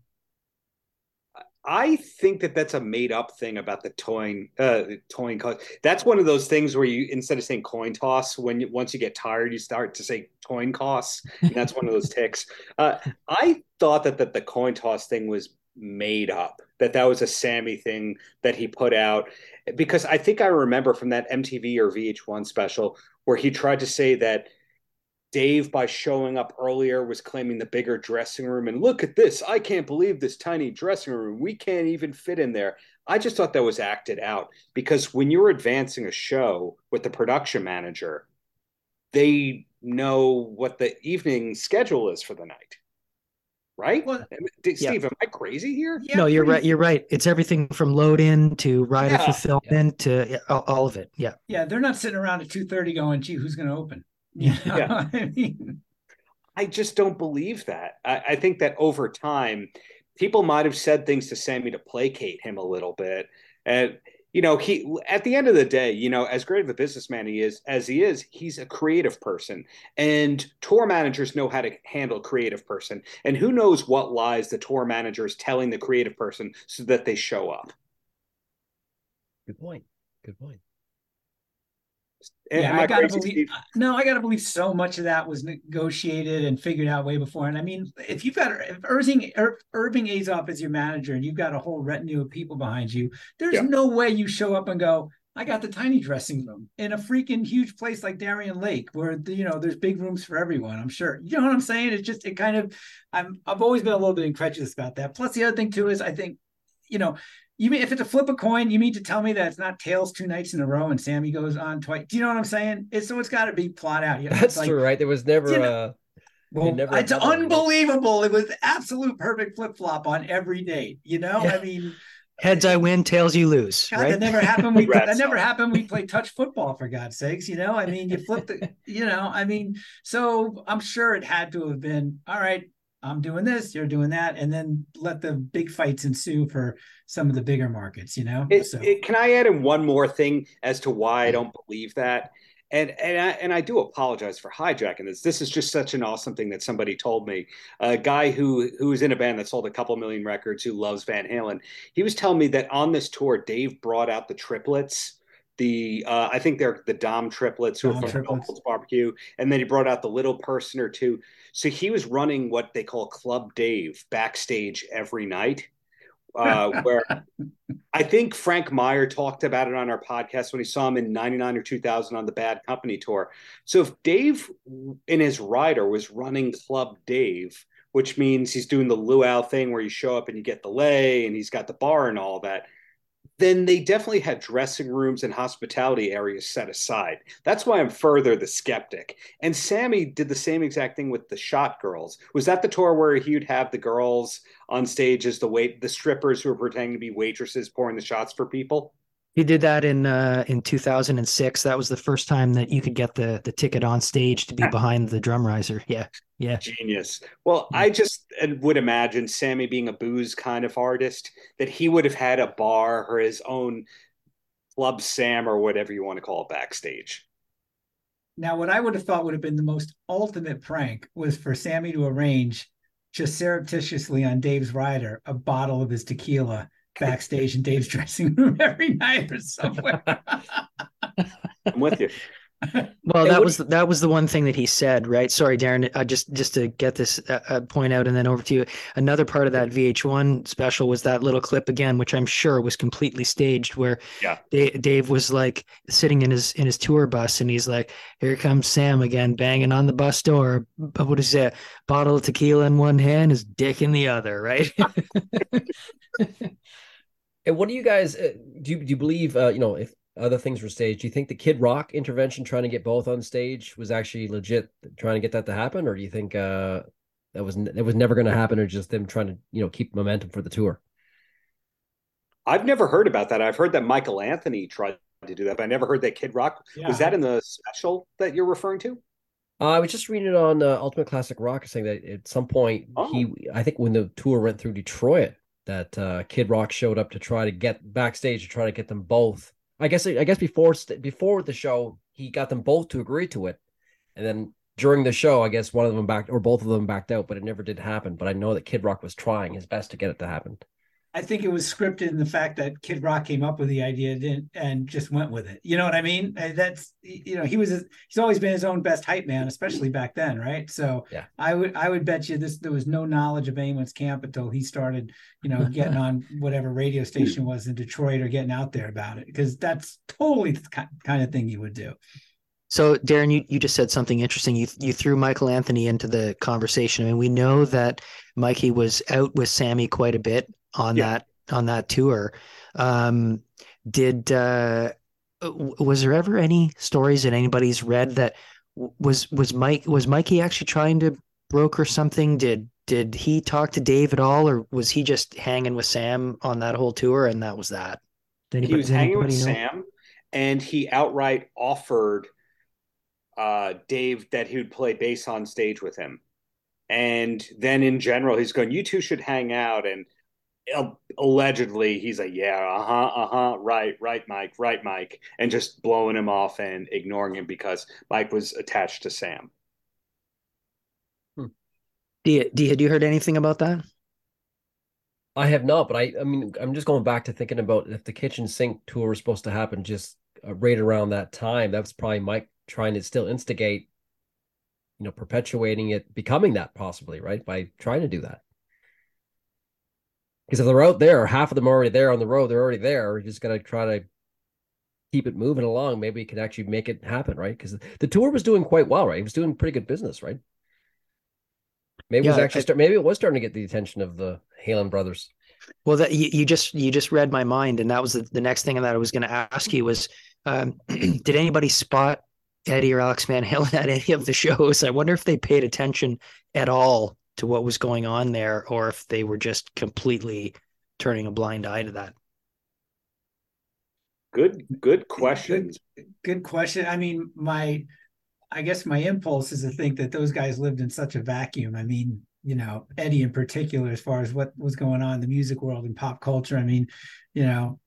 I think that that's a made up thing about the coin, uh, coin toss. That's one of those things where you instead of saying coin toss, when you, once you get tired, you start to say coin costs, and that's one of those ticks. Uh, I thought that that the coin toss thing was made up. That that was a Sammy thing that he put out because I think I remember from that MTV or VH1 special where he tried to say that Dave, by showing up earlier, was claiming the bigger dressing room. And look at this. I can't believe this tiny dressing room. We can't even fit in there. I just thought that was acted out because when you're advancing a show with the production manager, they know what the evening schedule is for the night. Right? Well, Steve, yeah. am I crazy here? Yeah, no, you're right. You're right. It's everything from load in to rider yeah. fulfillment to all of it. Yeah. Yeah. They're not sitting around at 2.30 going, gee, who's going to open? yeah. I mean, I just don't believe that. I, I, think that over time, people might have said things to Sammy to placate him a little bit. And, you know, he, at the end of the day, you know, as great of a businessman he is, as he is, he's a creative person. And tour managers know how to handle a creative person. And who knows what lies the tour manager is telling the creative person so that they show up. Good point. Good point. Yeah, I, gotta believe. Steve? Uh, no, I gotta believe so much of that was negotiated and figured out way before. And I mean, if you've got if Irving Ir, Irving Azoff as your manager and you've got a whole retinue of people behind you, there's yeah. no way you show up and go, I got the tiny dressing room in a freaking huge place like Darien Lake, where you know there's big rooms for everyone. I'm sure. You know what I'm saying? It's just it kind of. I'm I've always been a little bit incredulous about that. Plus, the other thing too is I think, you know, you mean if it's a flip a coin, you mean to tell me that it's not tails two nights in a row and Sammy goes on twice? Do you know what I'm saying? It's so it's got to be plot out. You know, That's like, true, right? There was never. You know, uh, well, it's unbelievable. It was absolute perfect flip flop on every date. You know, yeah. I mean, heads I win, tails you lose. God, right? That never happened. We that never happened. We play touch football for God's sakes. You know, I mean, you flip the. You know, I mean, so I'm sure it had to have been all right. I'm doing this, you're doing that, and then let the big fights ensue for some of the bigger markets, you know. It, so. it, can I add in one more thing as to why I don't believe that? And and I, and I do apologize for hijacking this. This is just such an awesome thing that somebody told me. A guy who who is in a band that sold a couple million records, who loves Van Halen, he was telling me that on this tour, Dave brought out the triplets the uh, I think they're the Dom triplets who Dom are from triplets. Barbecue, and then he brought out the little person or two. So he was running what they call Club Dave backstage every night. Uh, where I think Frank Meyer talked about it on our podcast when he saw him in 99 or 2000 on the Bad Company tour. So if Dave in his rider was running Club Dave, which means he's doing the luau thing where you show up and you get the lay and he's got the bar and all that, then they definitely had dressing rooms and hospitality areas set aside. That's why I'm further the skeptic. And Sammy did the same exact thing with the Shot Girls. Was that the tour where he would have the girls on stage as the wait the strippers who were pretending to be waitresses pouring the shots for people? He did that in uh, in 2006. That was the first time that you could get the the ticket on stage to be behind the drum riser. Yeah, yeah, genius. Well, yeah. I just would imagine Sammy being a booze kind of artist that he would have had a bar or his own club Sam or whatever you want to call it backstage. Now, what I would have thought would have been the most ultimate prank was for Sammy to arrange just surreptitiously on Dave's rider a bottle of his tequila backstage in Dave's dressing room every night or somewhere. I'm with you. Well, that was that was the one thing that he said, right? Sorry, Darren. Uh, just just to get this uh, uh point out, and then over to you. Another part of that VH1 special was that little clip again, which I'm sure was completely staged, where yeah. Dave, Dave was like sitting in his in his tour bus, and he's like, "Here comes Sam again, banging on the bus door. But what is that? Bottle of tequila in one hand, his dick in the other, right?" And what do you guys uh, do? You, do you believe? Uh, you know, if other things were staged, do you think the Kid Rock intervention, trying to get both on stage, was actually legit, trying to get that to happen, or do you think uh, that was that was never going to happen, or just them trying to you know keep momentum for the tour? I've never heard about that. I've heard that Michael Anthony tried to do that, but I never heard that Kid Rock. Yeah. Was that in the special that you're referring to? Uh, I was just reading it on uh, Ultimate Classic Rock, saying that at some point oh. he, I think when the tour went through Detroit, that uh, Kid Rock showed up to try to get backstage to try to get them both. I guess I guess before before the show he got them both to agree to it, and then during the show I guess one of them backed or both of them backed out, but it never did happen. But I know that Kid Rock was trying his best to get it to happen. I think it was scripted in the fact that Kid Rock came up with the idea and just went with it. You know what I mean? That's you know he was he's always been his own best hype man, especially back then, right? So yeah, I would I would bet you this there was no knowledge of anyone's camp until he started you know getting on whatever radio station was in Detroit or getting out there about it because that's totally the kind of thing you would do. So, Darren, you, you just said something interesting. You you threw Michael Anthony into the conversation. I mean, we know that Mikey was out with Sammy quite a bit on yeah. that on that tour. Um, did uh, was there ever any stories that anybody's read that was was Mike was Mikey actually trying to broker something? Did did he talk to Dave at all, or was he just hanging with Sam on that whole tour and that was that? Anybody, he was hanging with know? Sam, and he outright offered uh, Dave that he would play bass on stage with him. And then in general, he's going, "You two should hang out." And allegedly he's like yeah uh-huh uh-huh right right mike right mike and just blowing him off and ignoring him because mike was attached to sam hmm. Dia, Dia, had you heard anything about that I have not, but I I mean I'm just going back to thinking about if the kitchen sink tour was supposed to happen just uh, right around that time. That's probably Mike trying to still instigate, you know, perpetuating it, becoming that possibly right by trying to do that. Because if they're out there, half of them are already there on the road. They're already there. We're just gonna try to keep it moving along. Maybe we can actually make it happen, right? Because the tour was doing quite well, right? He was doing pretty good business, right? Maybe yeah, it was actually I, start, maybe it was starting to get the attention of the Halen brothers. Well, that you, you just you just read my mind, and that was the, the next thing that I was going to ask you was, um, did anybody spot Eddie or Alex Van Halen at any of the shows? I wonder if they paid attention at all to what was going on there, or if they were just completely turning a blind eye to that. Good, good question. Good, good question. I mean, my I guess my impulse is to think that those guys lived in such a vacuum. I mean, you know, Eddie in particular, as far as what was going on in the music world and pop culture. I mean, you know,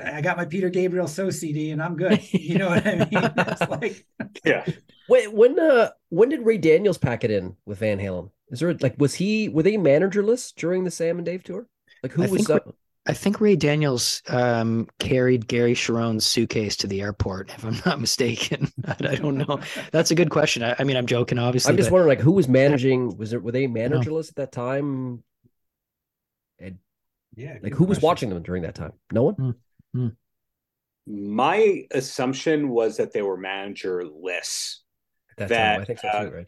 I got my Peter Gabriel So CD and I'm good. You know what I mean? It's like, yeah. Wait, when uh, when did Ray Daniels pack it in with Van Halen? Is there like was he were they managerless during the Sam and Dave tour? Like who I was? Think, I think Ray Daniels um, carried Gary Cherone's suitcase to the airport, if I'm not mistaken. I, don't know. That's a good question. I, I mean, I'm joking, obviously. I'm just but... wondering, like, who was managing? Was it were they managerless at that time? And yeah, like who question. was watching them during that time? No one. Mm-hmm. My assumption was that they were managerless. That, that I think so too, uh, right?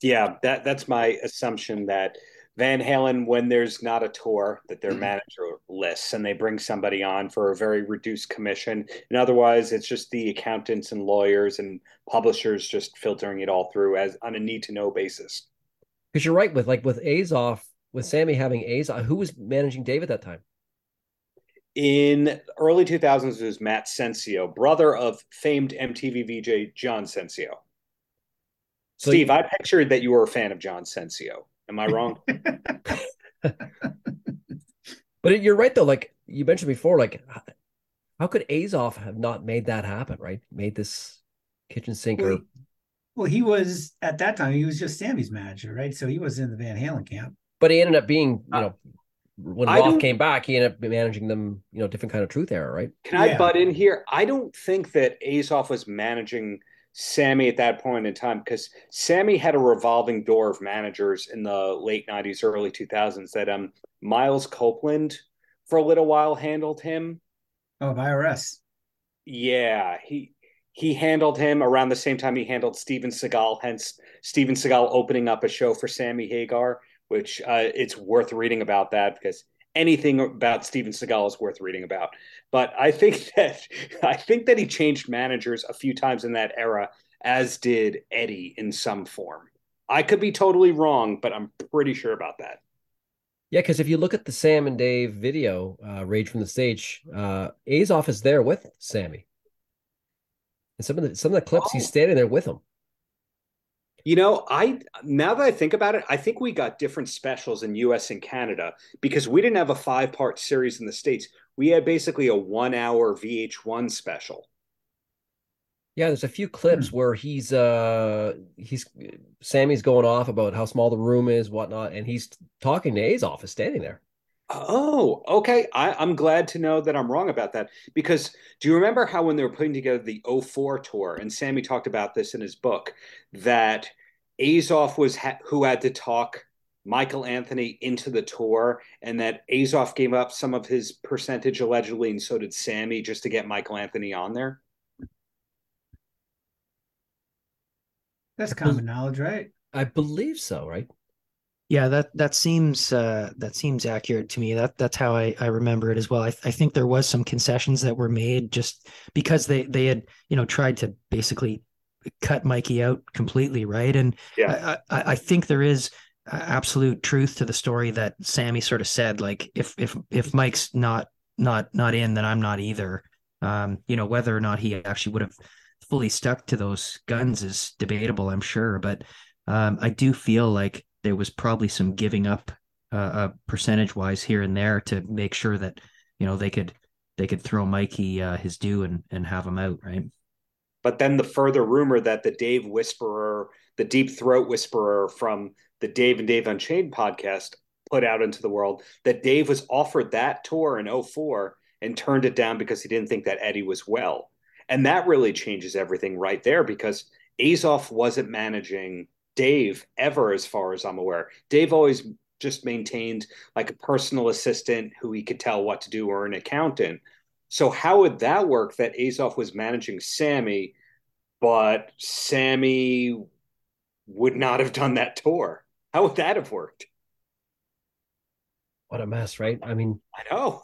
Yeah, that that's my assumption that Van Halen, when there's not a tour, that they're mm-hmm. managerless and they bring somebody on for a very reduced commission. And otherwise, it's just the accountants and lawyers and publishers just filtering it all through as on a need to know basis. Because you're right with like with Azoff, with Sammy having Azoff, who was managing Dave at that time? In early 2000s, it was Matt Sencio, brother of famed MTV VJ John Sencio. So Steve, you, I pictured that you were a fan of John Sencio. Am I wrong? but you're right though. Like you mentioned before, like how could Azoff have not made that happen? Right, made this kitchen sinker. Well, well, he was at that time. He was just Sammy's manager, right? So he was in the Van Halen camp. But he ended up being, you uh, know, when I Roth came back, he ended up managing them, you know, different kind of truth era, right? Can I yeah. butt in here? I don't think that Azoff was managing Sammy at that point in time because Sammy had a revolving door of managers in the late 90s, early 2000s that um Miles Copeland for a little while handled him. Oh, IRS. Yeah, he he handled him around the same time he handled Steven Seagal, hence Steven Seagal opening up a show for Sammy Hagar, which uh, it's worth reading about that because anything about Steven Seagal is worth reading about. But I think that I think that he changed managers a few times in that era, as did Eddie in some form. I could be totally wrong, but I'm pretty sure about that. Yeah, because if you look at the Sam and Dave video, uh, Rage from the Stage, uh, Azoff is there with Sammy. And some of the some of the clips, oh. he's standing there with him. You know, I now that I think about it, I think we got different specials in US and Canada because we didn't have a five part series in the States. We had basically a one hour VH1 special. Yeah, there's a few clips hmm. where he's uh he's Sammy's going off about how small the room is, whatnot, and he's talking to Azoff standing there. Oh, okay. I, I'm glad to know that I'm wrong about that because do you remember how when they were putting together the 04 tour, and Sammy talked about this in his book, that Azoff was ha- who had to talk Michael Anthony into the tour, and that Azoff gave up some of his percentage allegedly, and so did Sammy just to get Michael Anthony on there? That's common knowledge, right? I believe so, right? Yeah, that that seems uh, that seems accurate to me. That that's how I, I remember it as well. I, I think there was some concessions that were made just because they they had you know tried to basically cut Mikey out completely, right? And yeah. I, I, I think there is absolute truth to the story that Sammy sort of said, like if if if Mike's not not not in, then I'm not either. Um, you know whether or not he actually would have fully stuck to those guns is debatable, I'm sure, but um, I do feel like there was probably some giving up uh, uh percentage wise here and there to make sure that you know they could they could throw Mikey uh, his due and and have him out, right? But then the further rumor that the Dave Whisperer, the Deep Throat Whisperer from the Dave and Dave Unchained podcast, put out into the world that Dave was offered that tour in 04 and turned it down because he didn't think that Eddie was well. And that really changes everything right there because Azoff wasn't managing Dave ever, as far as I'm aware. Dave always just maintained like a personal assistant who he could tell what to do or an accountant. So how would that work that Azoff was managing Sammy, but Sammy would not have done that tour? How would that have worked? What a mess, right? I mean, I know.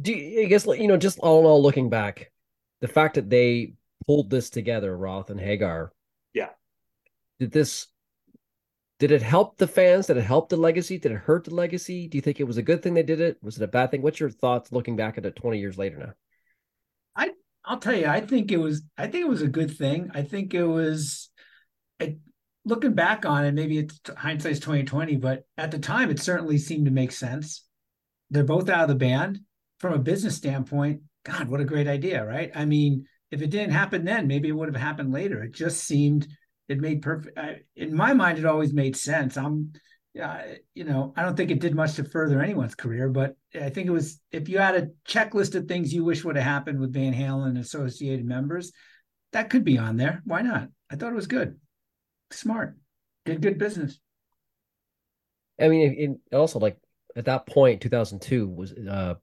Do you, I guess you know, just all in all, looking back, the fact that they pulled this together, Roth and Hagar. Yeah. Did this did it help the fans? Did it help the legacy? Did it hurt the legacy? Do you think it was a good thing they did it? Was it a bad thing? What's your thoughts looking back at it 20 years later now? I I'll tell you, I think it was I think it was a good thing. I think it was it, looking back on it, maybe it's hindsight's 2020, but at the time it certainly seemed to make sense. They're both out of the band. From a business standpoint, God, what a great idea, right? I mean, if it didn't happen then, maybe it would have happened later. It just seemed it made perfect. I, in my mind, it always made sense. I'm, uh, you know, I don't think it did much to further anyone's career, but I think it was if you had a checklist of things you wish would have happened with Van Halen and associated members, that could be on there. Why not? I thought it was good, smart, did good business. I mean, also like at that point, 2002 was uh,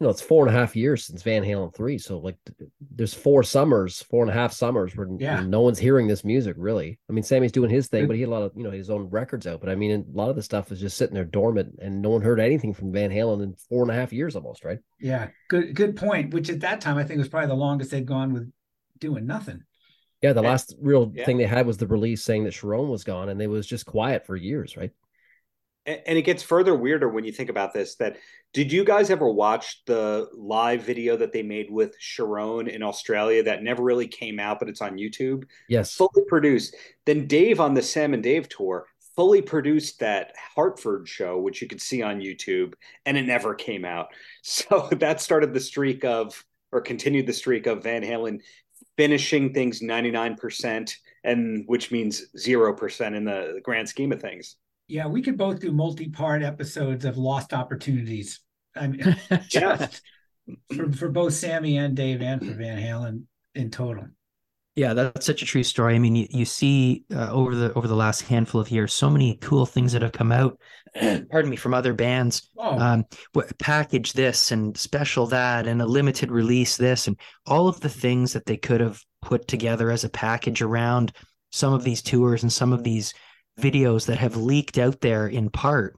you know, it's four and a half years since Van Halen three. So like, there's four summers, four and a half summers where yeah. no one's hearing this music really. I mean, Sammy's doing his thing, but he had a lot of you know his own records out. But I mean, a lot of the stuff is just sitting there dormant, and no one heard anything from Van Halen in four and a half years almost, right? Yeah, good good point. Which at that time I think was probably the longest they'd gone with doing nothing. Yeah, the last real yeah. thing they had was the release saying that Cherone was gone, and they was just quiet for years, right? And it gets further weirder when you think about this that did you guys ever watch the live video that they made with Cherone in Australia that never really came out but it's on YouTube? Yes. Fully produced. Then Dave on the Sam and Dave tour fully produced that Hartford show which you could see on YouTube and it never came out. So that started the streak of or continued the streak of Van Halen finishing things 99% and which means 0% in the grand scheme of things. Yeah, we could both do multi-part episodes of lost opportunities. I mean, just for, for both Sammy and Dave and for Van Halen in total. Yeah, that's such a true story. I mean, you, you see uh, over the over the last handful of years, so many cool things that have come out. pardon me, from other bands. Oh. Um, package this and special that, and a limited release this, and all of the things that they could have put together as a package around some of these tours and some of these videos that have leaked out there in part,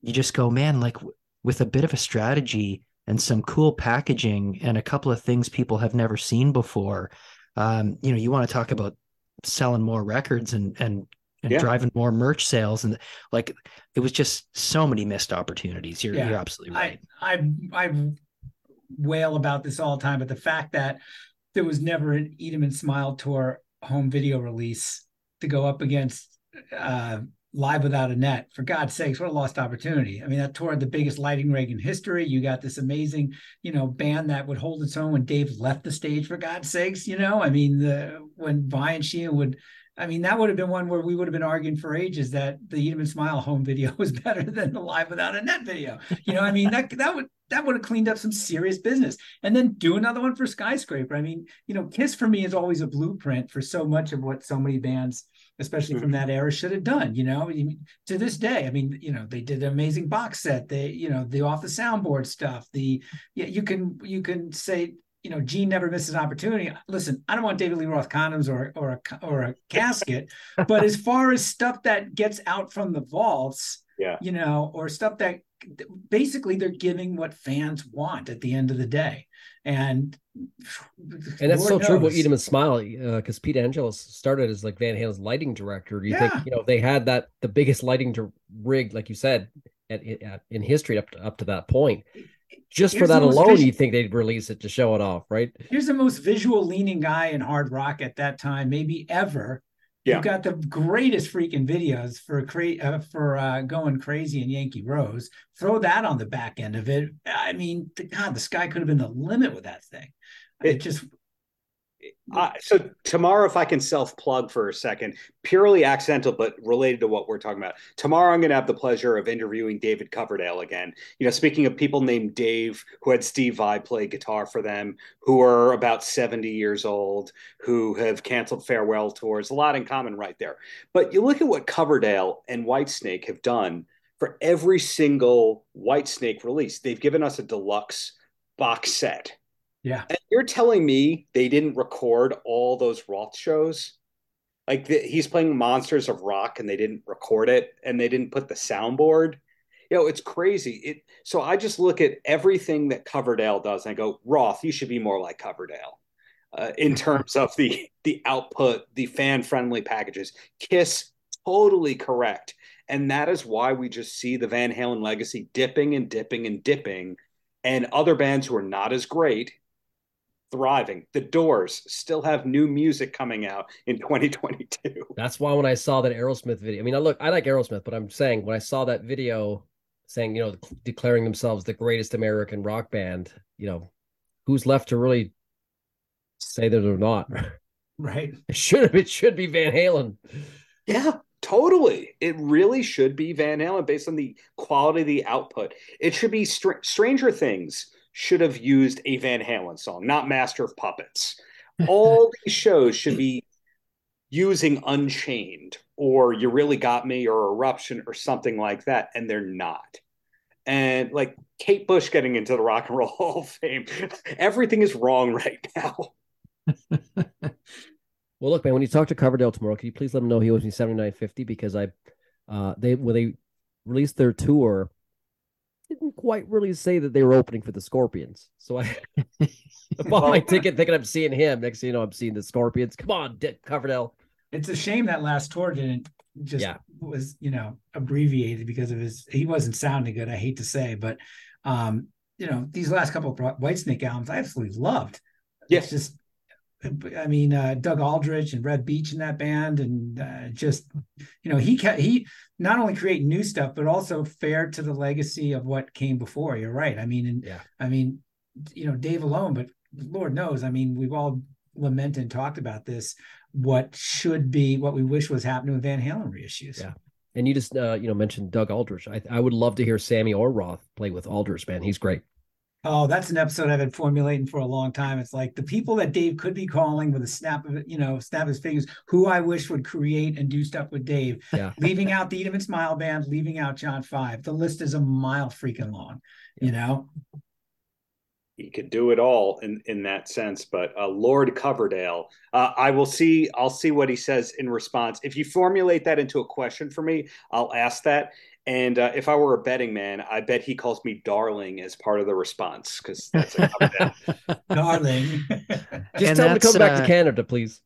you just go, man, like with a bit of a strategy and some cool packaging and a couple of things people have never seen before. Um, you know, you want to talk about selling more records and and and yeah. driving more merch sales and like it was just so many missed opportunities. You're yeah. you're absolutely right. I, I I wail about this all the time, but the fact that there was never an Eat 'em and Smile tour home video release to go up against uh, live without a net. For God's sakes, what a lost opportunity! I mean, that toured the biggest lighting rig in history. You got this amazing, you know, band that would hold its own when Dave left the stage. For God's sakes, you know, I mean, the when Vai and Sheehan would. I mean, that would have been one where we would have been arguing for ages that the Eat 'em and Smile home video was better than the Live Without a Net video. You know, I mean, that that would that would have cleaned up some serious business. And then do another one for Skyscraper. I mean, you know, Kiss for me is always a blueprint for so much of what so many bands especially from mm-hmm. that era, should have done. You know, to this day, I mean, you know, they did an amazing box set. They, you know, the off the soundboard stuff. The yeah, you can you can say you know, Gene never misses an opportunity. Listen, I don't want David Lee Roth condoms or or a or a casket, but as far as stuff that gets out from the vaults, yeah, you know, or stuff that basically they're giving what fans want at the end of the day and and that's Lord so knows. true about 'em and Smile because uh, Pete Angelus started as like Van Halen's lighting director. Do you yeah. think you know they had that the biggest lighting to rig, like you said, at, at, in history up to, up to that point. Just Here's for that alone, you think they'd release it to show it off, right? Here's the most visual leaning guy in hard rock at that time, maybe ever, yeah. You've got the greatest freaking videos for cra- uh, for uh, going crazy in Yankee Rose. Throw that on the back end of it. I mean, God, the sky could have been the limit with that thing. It, it just Uh, so tomorrow, if I can self plug for a second, purely accidental, but related to what we're talking about. Tomorrow, I'm going to have the pleasure of interviewing David Coverdale again. You know, speaking of people named Dave, who had Steve Vai play guitar for them, who are about 70 years old, who have canceled farewell tours, a lot in common right there. But you look at what Coverdale and Whitesnake have done for every single Whitesnake release. They've given us a deluxe box set yeah. And you're telling me they didn't record all those Roth shows? Like the, he's playing Monsters of Rock and they didn't record it and they didn't put the soundboard. You know, it's crazy. It so I just look at everything that Coverdale does and I go, Roth, you should be more like Coverdale. Uh, in terms of the the output, the fan friendly packages, Kiss totally correct, and that is why we just see the Van Halen legacy dipping and dipping and dipping, and other bands who are not as great thriving. The Doors still have new music coming out in 2022. That's why when I saw that Aerosmith video, I mean, I look, I like Aerosmith, but I'm saying when I saw that video saying, you know, declaring themselves the greatest American rock band, you know, who's left to really say that they're not? Right. It should it should be Van Halen. Yeah, totally. It really should be Van Halen based on the quality of the output. It should be Str- Stranger Things should have used a Van Halen song, not Master of Puppets. All these shows should be using Unchained or You Really Got Me or Eruption or something like that, and they're not. And like Kate Bush getting into the Rock and Roll Hall of Fame, everything is wrong right now. well, look, man, when you talk to Coverdale tomorrow, can you please let him know he owes me seventy nine fifty because I, uh, they when they released their tour, didn't quite really say that they were opening for the Scorpions. So I, I bought my ticket thinking I'm seeing him. Next thing you know, I'm seeing the Scorpions. Come on, Dick Coverdale. It's a shame that last tour didn't just yeah. was, you know, abbreviated because of his he wasn't sounding good, I hate to say, but um, you know, these last couple of Whitesnake albums I absolutely loved. Yes. It's just I mean, uh, Doug Aldrich and Reb Beach in that band, and uh, just you know, he he not only create new stuff, but also fair to the legacy of what came before. You're right. I mean, and yeah. I mean, you know, Dave alone, but Lord knows, I mean, we've all lamented and talked about this. What should be, what we wish was happening with Van Halen reissues. Yeah. And you just uh, you know mentioned Doug Aldrich. I I would love to hear Sammy or Roth play with Aldrich, man. He's great. Oh, that's an episode I've been formulating for a long time. It's like the people that Dave could be calling with a snap of it, you know, snap his fingers, who I wish would create and do stuff with Dave. Yeah. leaving out the Eat 'em and Smile band, leaving out John Five. The list is a mile freaking long, yeah. you know. He could do it all in in that sense, but uh, Lord Coverdale, uh, I will see. I'll see what he says in response. If you formulate that into a question for me, I'll ask that. And uh, if I were a betting man, I bet he calls me darling as part of the response because that's a darling. Just and tell him to come back uh, to Canada, please.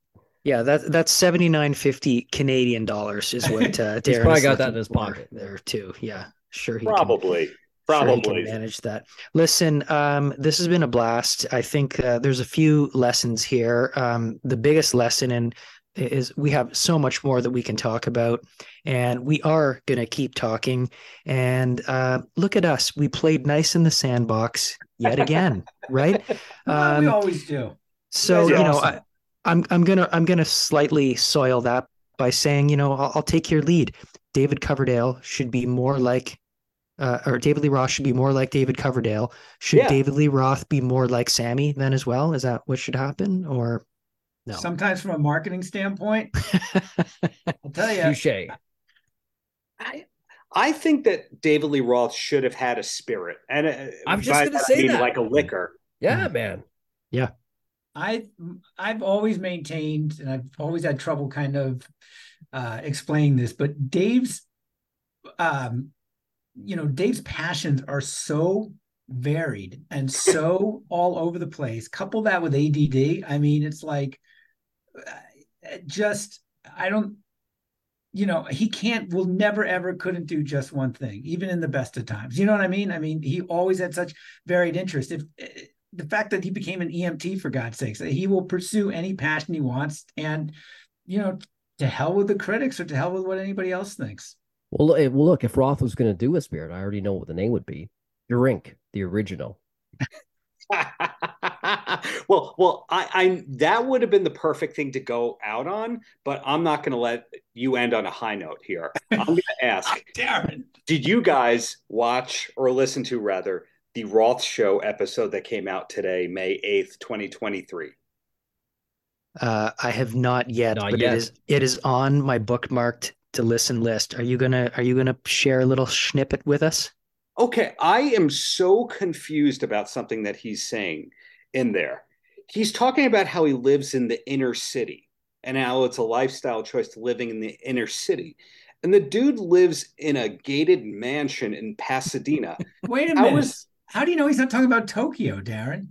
Yeah, that that's seventy nine fifty Canadian dollars is what uh, Darren He's probably got that in his pocket there too. Yeah, sure. He probably. Can, probably sure can manage that. Listen, um, this has been a blast. I think uh, there's a few lessons here. Um, the biggest lesson, and is we have so much more that we can talk about and we are going to keep talking and uh, look at us we played nice in the sandbox yet again right um, we always do so you, you know I, i'm i'm gonna i'm gonna slightly soil that by saying you know I'll, I'll take your lead david coverdale should be more like uh, or David Lee Roth should be more like David Coverdale. Should yeah. David Lee Roth be more like Sammy then as well? Is that what should happen? Or no. Sometimes from a marketing standpoint, I'll tell you. Touche. I I think that David Lee Roth should have had a spirit, and uh, I'm just going to say that like a liquor. Yeah, man. Yeah. I I've always maintained, and I've always had trouble kind of uh, explaining this, but Dave's, um, you know, Dave's passions are so varied and so all over the place. Couple that with ADD, I mean, it's like just I don't you know he can't will never ever couldn't do just one thing even in the best of times. You know what i mean? I mean he always had such varied interest if uh, the fact that he became an emt for god's sakes he will pursue any passion he wants and you know to hell with the critics or to hell with what anybody else thinks. Well, well look if roth was going to do a spirit i already know what the name would be. Drink the original well, well, I, I that would have been the perfect thing to go out on, but I'm not going to let you end on a high note here. I'm going to ask, Darren, did you guys watch or listen to rather the Roth Show episode that came out today, May 8th, 2023? Uh, I have not yet, Not but yet. it is it is on my bookmarked to listen list. Are you gonna Are you gonna share a little snippet with us? Okay, I am so confused about something that he's saying in there. He's talking about how he lives in the inner city and how it's a lifestyle choice to living in the inner city. And the dude lives in a gated mansion in Pasadena. wait a minute. is- How do you know he's not talking about Tokyo, Darren?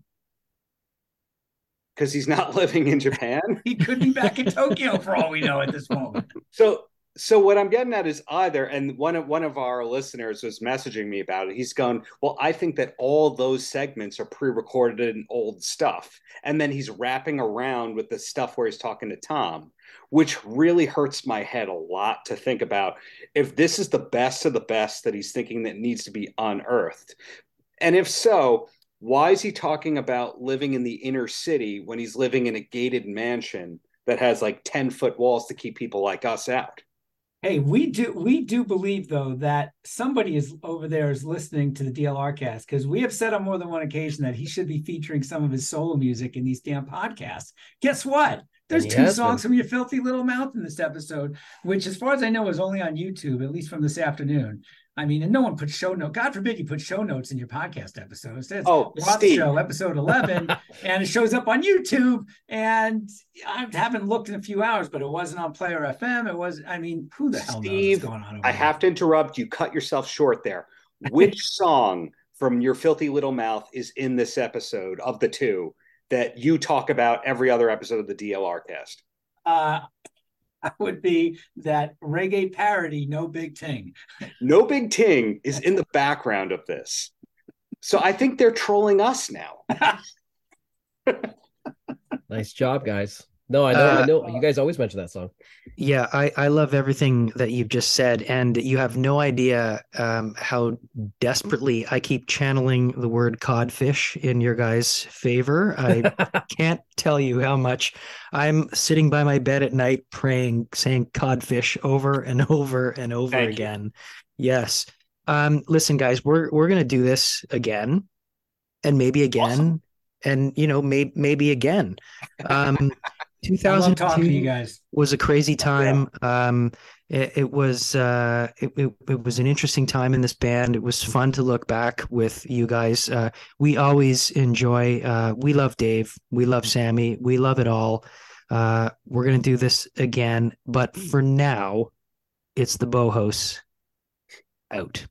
because he's not living in Japan. He could be back in Tokyo for all we know at this moment. So so what I'm getting at is either, and one of one of our listeners was messaging me about it. He's going, Well, I think that all those segments are pre-recorded and old stuff. And then he's wrapping around with the stuff where he's talking to Tom, which really hurts my head a lot to think about if this is the best of the best that he's thinking that needs to be unearthed. And if so, why is he talking about living in the inner city when he's living in a gated mansion that has like 10 foot walls to keep people like us out? Hey, we do we do believe though that somebody is over there is listening to the DLR cast because we have said on more than one occasion that he should be featuring some of his solo music in these damn podcasts. Guess what? There's two songs been. from your filthy little mouth in this episode, which, as far as I know, is only on YouTube, at least from this afternoon. I mean, and no one put show notes. God forbid you put show notes in your podcast episode. It says Oh, Steve. Show, episode 11, and it shows up on YouTube. And I haven't looked in a few hours, but it wasn't on Player FM. It was, I mean, who the hell knows Steve, what's going on? I there? have to interrupt you. Cut yourself short there. Which song from your filthy little mouth is in this episode of the two that you talk about every other episode of the DLR cast? Uh, would be that reggae parody, no big thing. No Big Ting is in the background of this. So I think they're trolling us now. Nice job, guys. No, I know, I Uh, know. You guys always mention that song. Yeah, I, I love everything that you've just said, and you have no idea um, how desperately I keep channeling the word codfish in your guys' favor. I can't tell you how much I'm sitting by my bed at night praying, saying codfish over and over and over Thank you. again. Yes. Um, listen, guys, we're we're gonna do this again, and maybe again, Awesome. and you know, maybe maybe again. Um, I love talking to 2002 you guys. was a crazy time. Um, it, it was uh, it, it, it was an interesting time in this band. It was fun to look back with you guys. Uh, we always enjoy. Uh, we love Dave. We love Sammy. We love it all. Uh, we're gonna do this again, but for now, it's the Bohos out.